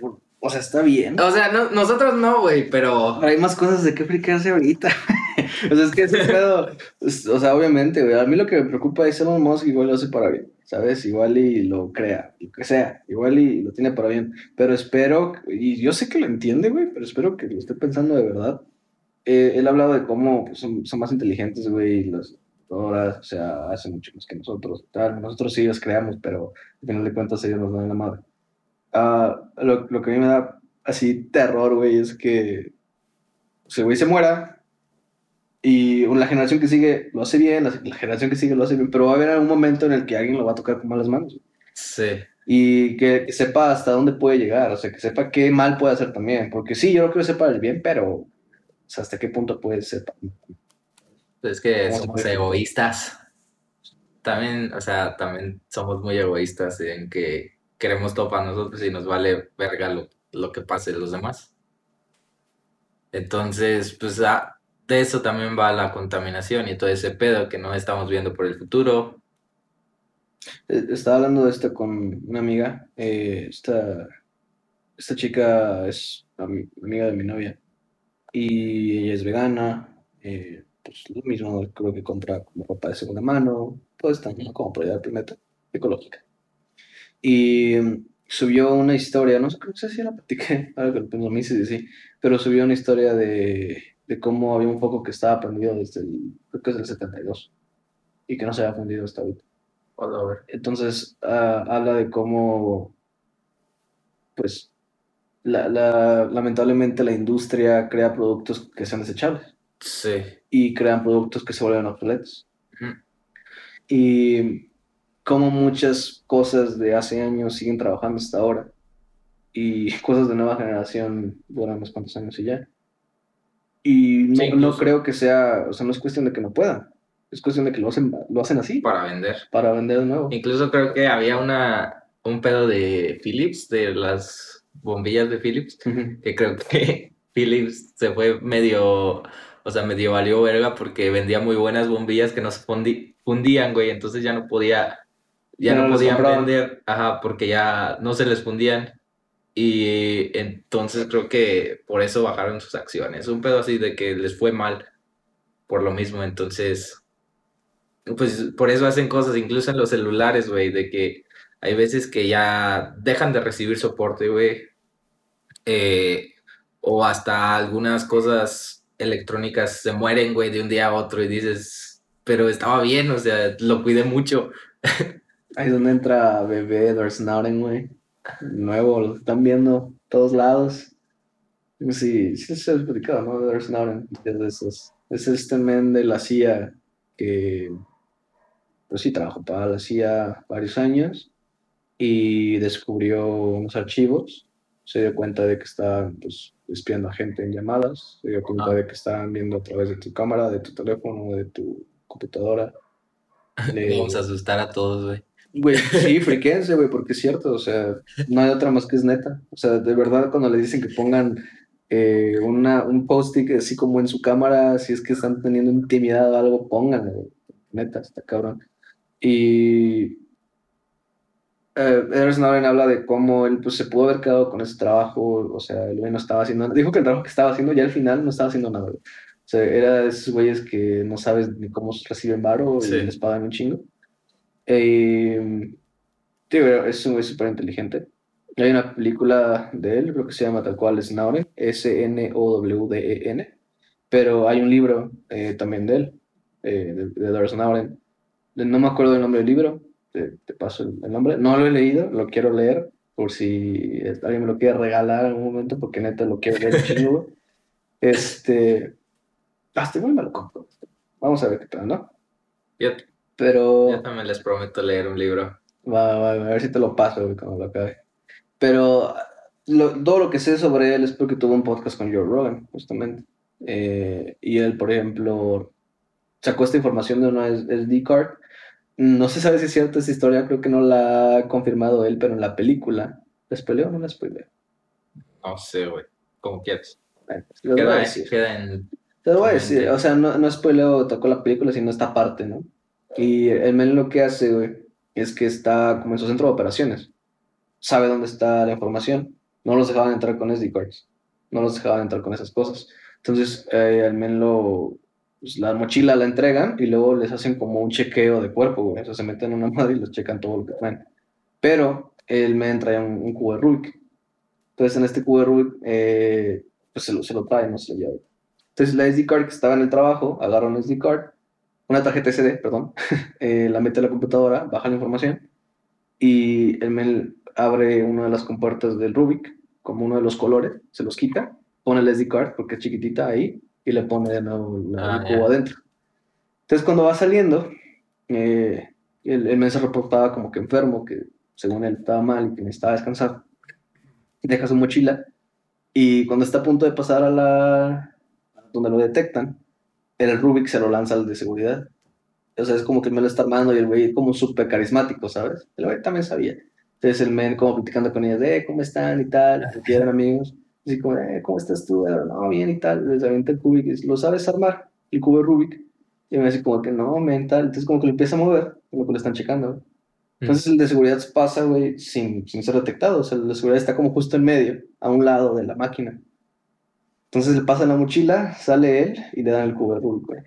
Speaker 1: por- o sea, está bien.
Speaker 2: O sea, no, nosotros no, güey, pero.
Speaker 1: Pero hay más cosas de qué fricarse ahorita. o sea, es que ese pedo, es- o sea, obviamente, güey, a mí lo que me preocupa es Elon Musk igual lo hace para bien, ¿sabes? Igual y lo crea, lo que sea, igual y lo tiene para bien, pero espero, y yo sé que lo entiende, güey, pero espero que lo esté pensando de verdad. Eh, él ha hablado de cómo pues, son, son más inteligentes, güey, las computadoras, o sea, hacen mucho más que nosotros, tal, nosotros sí las creamos, pero al final de cuentas ellos nos dan la madre. Ah, lo, lo que a mí me da así terror, güey, es que ese güey se muera y la generación que sigue lo hace bien, la, la generación que sigue lo hace bien, pero va a haber algún momento en el que alguien lo va a tocar con malas manos
Speaker 2: Sí.
Speaker 1: y que, que sepa hasta dónde puede llegar, o sea, que sepa qué mal puede hacer también, porque sí, yo creo que sepa el bien, pero o sea, hasta qué punto puede ser.
Speaker 2: Es que
Speaker 1: ¿Cómo se
Speaker 2: somos egoístas. También, o sea, también somos muy egoístas en que queremos todo para nosotros y nos vale verga lo, lo que pase de los demás. Entonces, pues ah, de eso también va la contaminación y todo ese pedo que no estamos viendo por el futuro.
Speaker 1: Eh, Estaba hablando de esto con una amiga, eh, esta, esta chica es ami- amiga de mi novia y ella es vegana, eh, pues lo mismo creo que compra como ropa de segunda mano, todo esto, ¿no? Como al planeta, ecológica. Y mm, subió una historia, no sé, creo que si la platiqué, ahora que me dice sí, pero subió una historia de, de cómo había un foco que estaba prendido desde el, creo que es del 72 y que no se había fundido hasta ahorita. Entonces, ah, habla de cómo, pues, la, la- lamentablemente la industria crea productos que sean desechables
Speaker 2: Sí.
Speaker 1: y crean productos que se vuelven obsoletos. Y como muchas cosas de hace años siguen trabajando hasta ahora y cosas de nueva generación duran unos cuantos años y ya. Y no,
Speaker 2: Sí,
Speaker 1: no creo que sea, o sea, no es cuestión de que no puedan, es cuestión de que lo hacen, lo hacen así
Speaker 2: Para vender.
Speaker 1: para vender de nuevo.
Speaker 2: Incluso creo que había una, un pedo de Philips, de las bombillas de Philips, que creo que Philips se fue medio, o sea, medio valió verga porque vendía muy buenas bombillas que no se fundían, güey, entonces ya no podía, ya no
Speaker 1: no
Speaker 2: podían vender, ajá, porque ya no se les fundían. Y entonces creo que por eso bajaron sus acciones. Un pedo así de que les fue mal por lo mismo. Entonces, pues por eso hacen cosas, incluso en los celulares, güey, de que hay veces que ya dejan de recibir soporte, güey. eh, o hasta algunas cosas electrónicas se mueren, güey, de un día a otro y dices, pero estaba bien, o sea, lo cuidé mucho.
Speaker 1: Ahí es donde entra Bebé Edward Snowden, güey. Nuevo, lo están viendo todos lados. Sí, sí se ha explicado, ¿no? Edward Snowden, es esos. Es este men de la CIA que, pues sí, trabajó para la CIA varios años y descubrió unos archivos. Se dio cuenta de que estaban, pues, espiando a gente en llamadas. Se dio cuenta
Speaker 2: Ah.
Speaker 1: de que estaban viendo a través de tu cámara, de tu teléfono, de tu computadora. De-
Speaker 2: Vamos a asustar a todos, güey.
Speaker 1: Güey, sí, friquense, güey, porque es cierto, o sea, no hay otra más que es neta. O sea, de verdad, cuando les dicen que pongan eh, una, un post-it así como en su cámara, si es que están teniendo intimidad o algo, pónganlo, güey. Neta, está cabrón. Y eh, Edward Snowden habla de cómo él pues, se pudo haber quedado con ese trabajo, o sea, el güey no estaba haciendo nada. Dijo que el trabajo que estaba haciendo ya al final no estaba haciendo nada, güey. O sea, era de esos güeyes que no sabes ni cómo reciben varo
Speaker 2: Sí.
Speaker 1: y les pagan un chingo. Eh, tío, es un güey súper inteligente. Hay una película de él, creo que se llama tal cual Snowden, S-N-O-W-D-E-N, pero hay un libro eh, también de él, eh, de, de Edward Snowden. No me acuerdo del nombre del libro, te, te paso el, el nombre. No lo he leído, lo quiero leer, por si alguien me lo quiere regalar en algún momento, porque neta lo quiero leer chingo. Este, Ah, estoy muy mal compro. Vamos a ver qué tal, ¿no?
Speaker 2: Yo,
Speaker 1: Pero...
Speaker 2: yo también les prometo leer un libro.
Speaker 1: Va, va, a ver si te lo paso, cuando lo acabe. Pero lo- todo lo que sé sobre él es porque tuvo un podcast con Joe Rogan, justamente. Eh, y él, por ejemplo, sacó esta información de una SD card. No se sabe si es cierta esa historia, creo que no la ha confirmado él, pero en la película, ¿la spoileo o no la spoileo?
Speaker 2: No sé, güey. Como quieras.
Speaker 1: Bueno, pues,
Speaker 2: Queda,
Speaker 1: decir.
Speaker 2: queda en.
Speaker 1: Te lo voy a decir, o sea, no, no spoileo, tocó la película, sino esta parte, ¿no? Y el men lo que hace, güey, es que está como en su centro de operaciones. Sabe dónde está la información. No los dejaban entrar con SD cards. No los dejaban entrar con esas cosas. Entonces, eh, al men lo... pues, la mochila la entregan y luego les hacen como un chequeo de cuerpo, güey. Se meten en una madre y les checan todo lo que traen. Pero el men trae un, un cubo de Rubik. Entonces, en este cubo de Rubik, eh, pues se lo, se lo trae, no se lo lleva. Entonces la SD card que estaba en el trabajo, agarra una SD card, una tarjeta SD, perdón, eh, la mete a la computadora, baja la información y el men abre una de las compuertas del Rubik, como uno de los colores, se los quita, pone la SD card porque es chiquitita ahí y le pone de nuevo la-
Speaker 2: Ah,
Speaker 1: el cubo
Speaker 2: ya.
Speaker 1: adentro. Entonces cuando va saliendo, eh, el, el men se reportaba como que enfermo, que según él estaba mal y que necesitaba descansar. Deja su mochila y cuando está a punto de pasar a la donde lo detectan, el Rubik se lo lanza al de seguridad. O sea, es como que el men lo está armando y el güey como súper carismático, ¿sabes? El güey también sabía. Entonces el men como platicando con ellas, de, "Eh, ¿cómo están? y tal, porque eran amigos. Así como, eh, ¿cómo estás tú? No, bien y tal. Les avienta el Rubik y dice, ¿lo sabes armar? El cubo de Rubik. Y me dice como que no, men, tal. Entonces como que lo empieza a mover, lo que lo están checando, güey. Entonces el de seguridad se pasa, güey, sin, sin ser detectado. O sea, el de seguridad está como justo en medio, a un lado de la máquina. Entonces le pasa la mochila, sale él y le dan el cubo de Rubik, güey.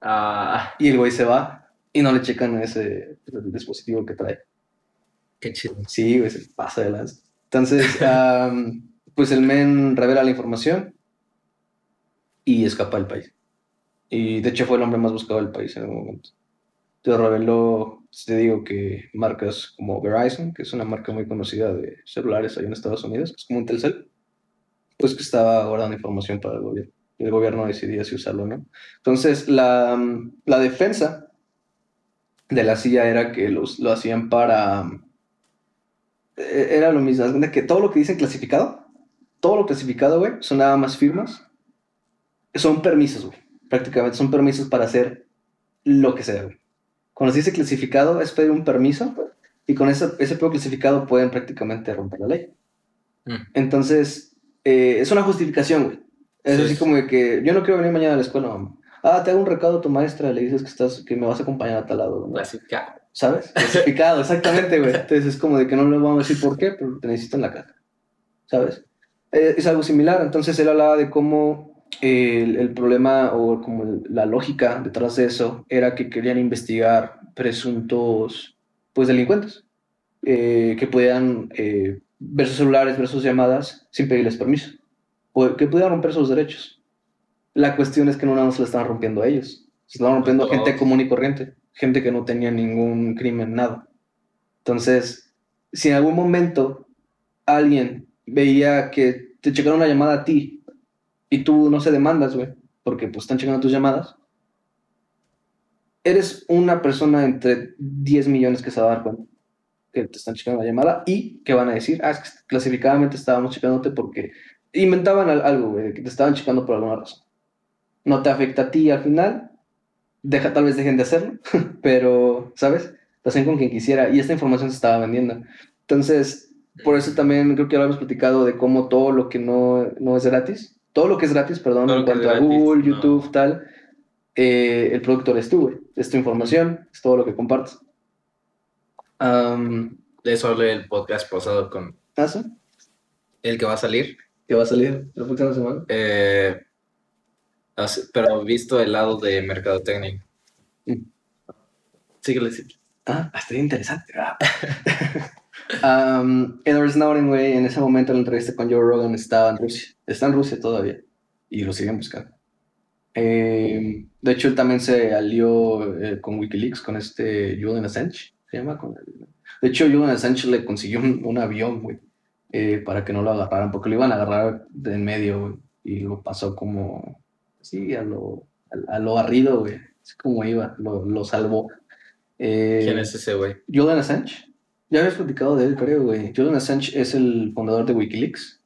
Speaker 2: Ah,
Speaker 1: Y el güey se va y no le checan ese dispositivo que trae.
Speaker 2: qué chido.
Speaker 1: Sí, güey, se pasa de las. Entonces, am, pues el men revela la información y escapa del país. Y de hecho fue el hombre más buscado del país en el momento. Te reveló, pues, te digo que marcas como Verizon, que es una marca muy conocida de celulares ahí en Estados Unidos, es como un Telcel, pues que estaba guardando información para el gobierno. El gobierno decidía si usarlo o no. Entonces, la, la defensa de la CIA era que los, lo hacían para... eh, Era lo mismo, que todo lo que dicen clasificado, todo lo clasificado, güey, son nada más firmas, son permisos, güey, prácticamente son permisos para hacer lo que sea, güey. Cuando se dice clasificado es pedir un permiso y con ese, ese pedo clasificado pueden prácticamente romper la ley.
Speaker 2: Mm.
Speaker 1: Entonces, eh, es una justificación, güey. Es
Speaker 2: Sí,
Speaker 1: así
Speaker 2: sí.
Speaker 1: como de que yo no quiero venir mañana a la escuela, mamá. Ah, te hago un recado a tu maestra, le dices que estás, que me vas a acompañar a tal lado, ¿no?
Speaker 2: Clasificado.
Speaker 1: ¿Sabes? Clasificado, exactamente, güey. Entonces es como de que no le vamos a decir por qué, pero te necesito en la casa. ¿Sabes? Eh, es algo similar. Entonces él hablaba de cómo eh, el, el problema o como el- la lógica detrás de eso era que querían investigar presuntos, pues, delincuentes eh, que podían eh, ver sus celulares, ver sus llamadas sin pedirles permiso. O que pudieran romper sus derechos. La cuestión es que no nada más se la estaban rompiendo a ellos. Se estaban rompiendo a gente común y corriente. Gente que no tenía ningún crimen, nada. Entonces, si en algún momento alguien veía que te checaron una llamada a ti y tú no se demandas, güey, porque pues están checando tus llamadas, eres una persona entre 10 millones que se va a dar cuenta que te están checando la llamada y que van a decir, ah, es que clasificadamente estábamos checándote porque inventaban al- algo, güey, que te estaban checando por alguna razón. No te afecta a ti al final, deja, tal vez dejen de hacerlo, pero, ¿sabes? Lo hacen con quien quisiera y esta información se estaba vendiendo. Entonces, por eso también creo que lo hemos platicado de cómo todo lo que no, no es gratis, todo lo que es gratis, perdón,
Speaker 2: Todo
Speaker 1: en
Speaker 2: que
Speaker 1: cuanto a Google,
Speaker 2: no.
Speaker 1: YouTube, tal, eh, el productor es tú, güey. Es tu información, es todo lo que compartes.
Speaker 2: De eso hablé el podcast pasado con
Speaker 1: ¿Ah, sí?
Speaker 2: el que va a salir.
Speaker 1: ¿Qué va a salir la próxima semana?
Speaker 2: Eh, así- pero visto el lado de mercadotecnia.
Speaker 1: Mm.
Speaker 2: Síguele, sí.
Speaker 1: Ah, está interesante. Ah. um, Edward Snowden, güey, en ese momento en la entrevista con Joe Rogan estaba en Rusia. Está en Rusia todavía. Y lo siguen buscando. Eh, de hecho, él también se alió eh, con Wikileaks, con este Julian Assange. ¿Se llama? Con el- De hecho, Julian Assange le consiguió un, un avión, güey, eh, para que no lo agarraran, porque lo iban a agarrar de en medio, güey, y lo pasó como sí, a lo, a, a lo barrido, güey. Así como iba, lo, lo salvó. Eh,
Speaker 2: ¿Quién es ese güey?
Speaker 1: Julian Assange. Ya habías platicado de él, creo, güey. Julian Assange es el fundador de Wikileaks.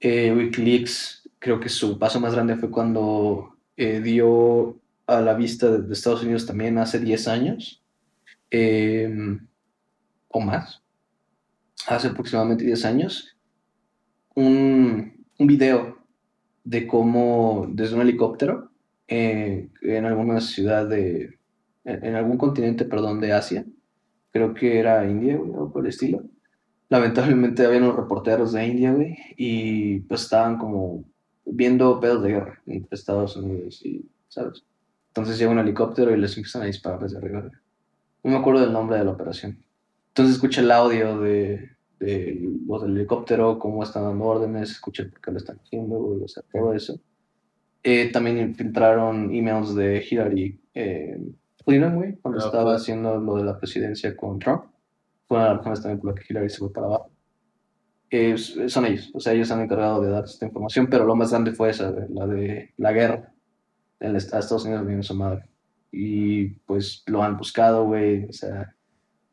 Speaker 1: Eh, Wikileaks, creo que su paso más grande fue cuando eh, dio a la vista de, Estados Unidos también hace 10 años. eh, o más. Hace aproximadamente 10 años. Un, un video de cómo desde un helicóptero eh, en alguna ciudad de, en, en algún continente, perdón, de Asia, creo que era India, güey, o por el estilo. Lamentablemente había unos reporteros de India, güey, y pues estaban como viendo pedos de guerra entre Estados Unidos y, ¿sabes? Entonces llega un helicóptero y les empiezan a disparar desde arriba. güey. No me acuerdo del nombre de la operación. Entonces escucha el audio de, de los del helicóptero, cómo están dando órdenes, escucha por qué lo están haciendo, güey, o sea, todo eso. Eh, también infiltraron emails de Hillary eh, Clinton, güey, cuando
Speaker 2: Ah,
Speaker 1: estaba
Speaker 2: ok.
Speaker 1: haciendo lo de la presidencia con Trump. Fue una de las razones también por la que Hillary se fue para abajo. Eh, son ellos, o sea, ellos se han encargado de dar esta información, pero lo más grande fue esa, la de la guerra en el a Estados Unidos viene su madre. Y pues lo han buscado, güey, o sea,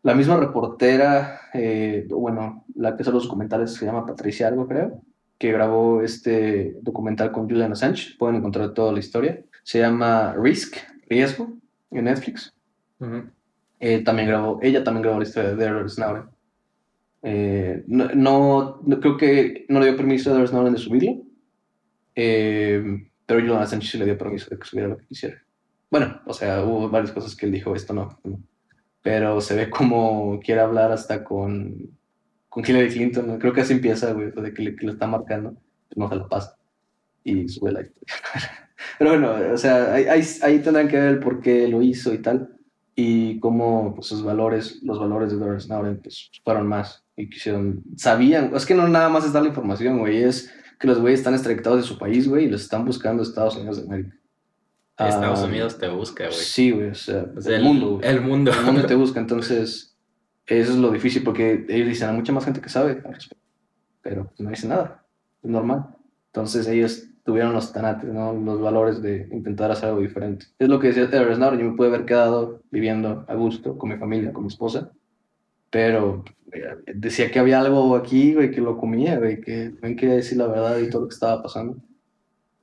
Speaker 1: la misma reportera, eh, bueno, la que hace los documentales se llama Patricia algo, creo, que grabó este documental con Julian Assange. Pueden encontrar toda la historia. Se llama Risk, Riesgo, en Netflix.
Speaker 2: Ujú.
Speaker 1: Eh, también grabó, ella también grabó la historia de Edward Snowden. Eh, no, no- no- creo que no le dio permiso a Edward Snowden de subirlo, eh, pero Julian Assange sí le dio permiso de que subiera lo que quisiera. Bueno, o sea, hubo varias cosas que él dijo, esto no, no. pero se ve como quiere hablar hasta con, con Hillary Clinton, creo que así empieza, güey, de que le, que le está marcando, no se lo pasa y sube la historia. Pero bueno, o sea, ahí, ahí, ahí tendrán que ver el por qué lo hizo y tal, y cómo pues, sus valores, los valores de Edward Snowden, pues fueron más y quisieron, sabían, es que no nada más es dar la información, güey, es que los güeyes están extraditados de su país, güey, y los están buscando Estados Unidos de América.
Speaker 2: Estados
Speaker 1: Ah,
Speaker 2: Unidos te busca, güey.
Speaker 1: Sí, güey, o sea,
Speaker 2: O sea,
Speaker 1: el mundo, güey.
Speaker 2: El mundo.
Speaker 1: El mundo te busca, entonces eso es lo difícil porque ellos dicen, hay mucha más gente que sabe al respecto, pero pues, no dice nada, es normal. Entonces ellos tuvieron los tanates, ¿no? los valores de intentar hacer algo diferente. Es lo que decía Edward Snowden, yo me pude haber quedado viviendo a gusto con mi familia, con mi esposa, pero eh, decía que había algo aquí, güey, que lo comía, güey, que no quería decir la verdad y todo lo que estaba pasando.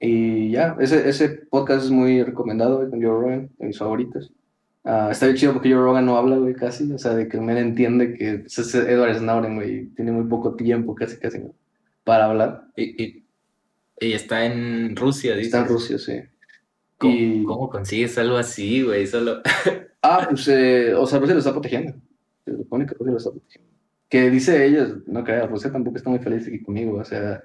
Speaker 1: Y ya, ese, ese podcast es muy recomendado, güey, con Joe Rogan, de mis favoritos. Ah, está bien chido porque Joe Rogan no habla, güey, casi. O sea, de que el men entiende que es Edward Snowden, güey. Tiene muy poco tiempo, casi, casi, para hablar.
Speaker 2: Y, y- y está en Rusia, dice.
Speaker 1: Está en Rusia, sí.
Speaker 2: ¿Cómo,
Speaker 1: y-
Speaker 2: cómo consigues algo así, güey? Solo.
Speaker 1: Ah, pues, eh, o sea, Rusia lo está protegiendo. Se supone que Rusia lo está protegiendo. Que dice ellos, no creo, Rusia tampoco está muy feliz aquí conmigo. O sea,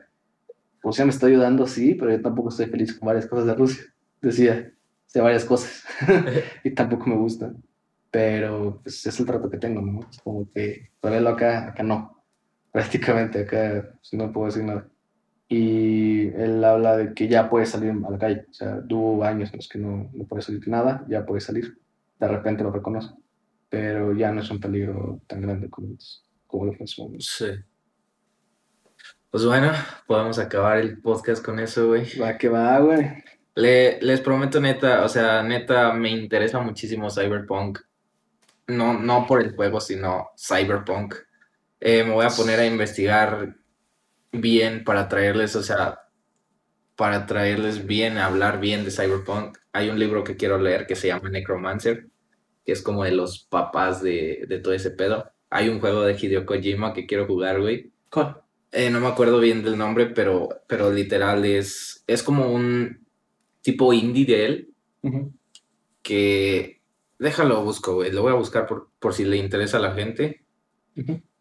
Speaker 1: Rusia me está ayudando, sí, pero yo tampoco estoy feliz con varias cosas de Rusia. Decía, de varias cosas. y tampoco me gustan. Pero, pues, es el trato que tengo, ¿no? Es como que, todavía acá, acá no. Prácticamente acá, pues, no puedo decir nada. Y él habla de que ya puede salir a la calle. O sea, tuvo años en los que no, no puede salir nada, ya puede salir. De repente lo reconoce. Pero ya no es un peligro tan grande como, como lo fue en su momento.
Speaker 2: Sí. Pues bueno, podemos acabar el podcast con eso, güey.
Speaker 1: Va que va, güey.
Speaker 2: Le- les prometo neta, o sea, neta me interesa muchísimo Cyberpunk. No, no por el juego, sino Cyberpunk. Eh, me voy a poner a investigar bien para traerles, o sea, para traerles bien, a hablar bien de Cyberpunk. Hay un libro que quiero leer que se llama Necromancer, que es como de los papás de, de todo ese pedo. Hay un juego de Hideo Kojima que quiero jugar, güey.
Speaker 1: ¿Cuál?
Speaker 2: Eh, no me acuerdo bien del nombre, pero, pero literal es, es como un tipo indie de él que... Déjalo, busco, güey. Lo voy a buscar por, por si le interesa a la gente.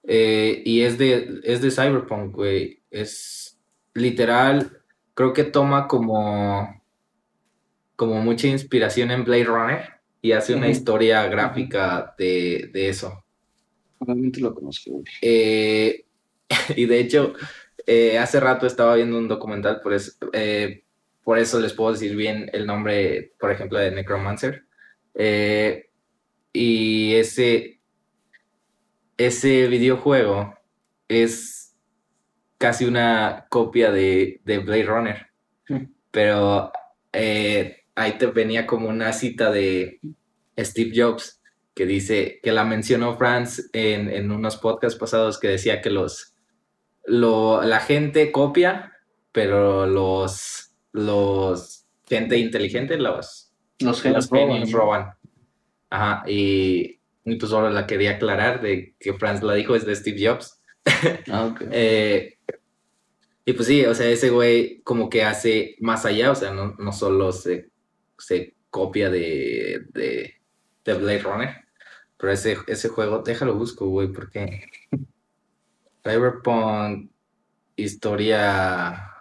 Speaker 2: Eh, y es de, es de Cyberpunk, güey. Es literal, creo que toma como, como mucha inspiración en Blade Runner y hace una historia gráfica de, de eso.
Speaker 1: Probablemente lo conozco.
Speaker 2: Eh, y de hecho, eh, hace rato estaba viendo un documental, por eso, eh, por eso les puedo decir bien el nombre, por ejemplo, de Necromancer. Y ese, ese videojuego es casi una copia de, de Blade Runner, pero eh, ahí te venía como una cita de Steve Jobs que dice que la mencionó Franz en, en unos podcasts pasados que decía que los lo, la gente copia, pero los los gente inteligente los
Speaker 1: Los
Speaker 2: los
Speaker 1: genios roban.
Speaker 2: Ajá, y, y pues ahora la quería aclarar de que Franz la dijo es de Steve Jobs.
Speaker 1: Ah.
Speaker 2: Eh, y pues sí, o sea, ese güey como que hace más allá, o sea, no, no solo se, se copia de, de, de Blade Runner, pero ese, ese juego, déjalo busco, güey, porque Cyberpunk, historia,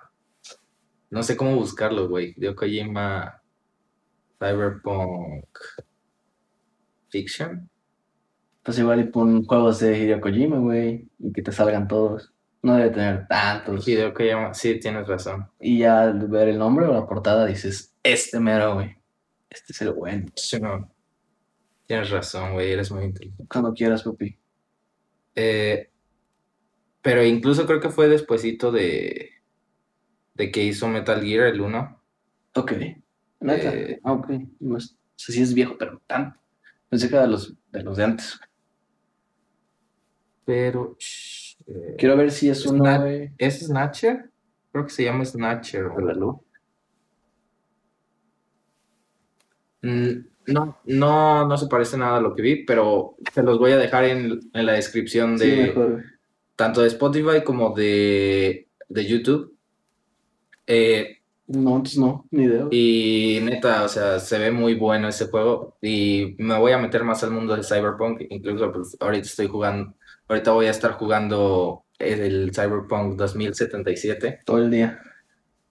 Speaker 2: no sé cómo buscarlo, güey, de Kojima, Cyberpunk Fiction.
Speaker 1: Pues igual y pon juegos de Hideo Kojima, güey, y que te salgan todos. No debe tener tantos.
Speaker 2: Hideo Kojima, sí, tienes razón.
Speaker 1: Y ya al ver el nombre o la portada dices, este mero, güey. Este es el bueno.
Speaker 2: Sí, no. Tienes razón, güey, eres muy inteligente.
Speaker 1: Cuando quieras, papi.
Speaker 2: Eh, pero incluso creo que fue despuesito de, de que hizo Metal Gear el 1.
Speaker 1: Ok. ¿Neta?
Speaker 2: Eh,
Speaker 1: ah, ok. No sí es viejo, pero tanto. Pensé que era de los, de los de antes.
Speaker 2: Pero... shh, eh,
Speaker 1: Quiero ver si es uno,
Speaker 2: Snap-
Speaker 1: güey.
Speaker 2: ¿Es Snatcher? Creo que se llama Snatcher.
Speaker 1: Verlo.
Speaker 2: Mm, No, no, no se parece nada a lo que vi, pero se los voy a dejar en, en la descripción
Speaker 1: Sí,
Speaker 2: de
Speaker 1: güey.
Speaker 2: tanto de Spotify como de, de YouTube. Eh,
Speaker 1: No, entonces no, ni idea.
Speaker 2: Y neta, o sea, se ve muy bueno ese juego y me voy a meter más al mundo de Cyberpunk, incluso pues ahorita estoy jugando, ahorita voy a estar jugando el Cyberpunk 2077.
Speaker 1: Todo el día.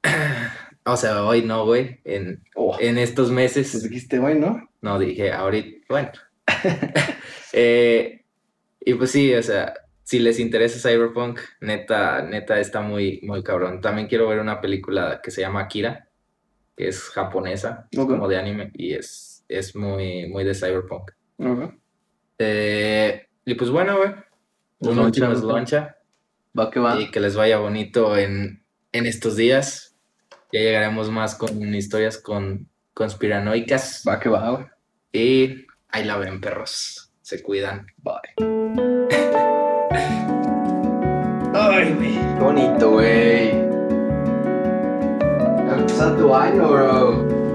Speaker 2: O sea, hoy no, güey, en,
Speaker 1: Oh,
Speaker 2: en estos
Speaker 1: pues
Speaker 2: meses,
Speaker 1: dijiste, güey, ¿no?
Speaker 2: no dije ahorita, bueno. Eh, y pues sí, o sea, si les interesa Cyberpunk, neta, neta está muy, muy cabrón. También quiero ver una película que se llama Akira, que es japonesa, es como de anime y es, es muy, muy de Cyberpunk. Eh, y pues bueno, güey,
Speaker 1: Pues
Speaker 2: un
Speaker 1: loncha, Va que va.
Speaker 2: y que les vaya bonito en, en estos días. Ya llegaremos más con historias con conspiranoicas
Speaker 1: Va que va, güey.
Speaker 2: y ahí la ven, perros. Se cuidan.
Speaker 1: Bye. Ay, güey. Bonito, güey. Empezar tu año, bro.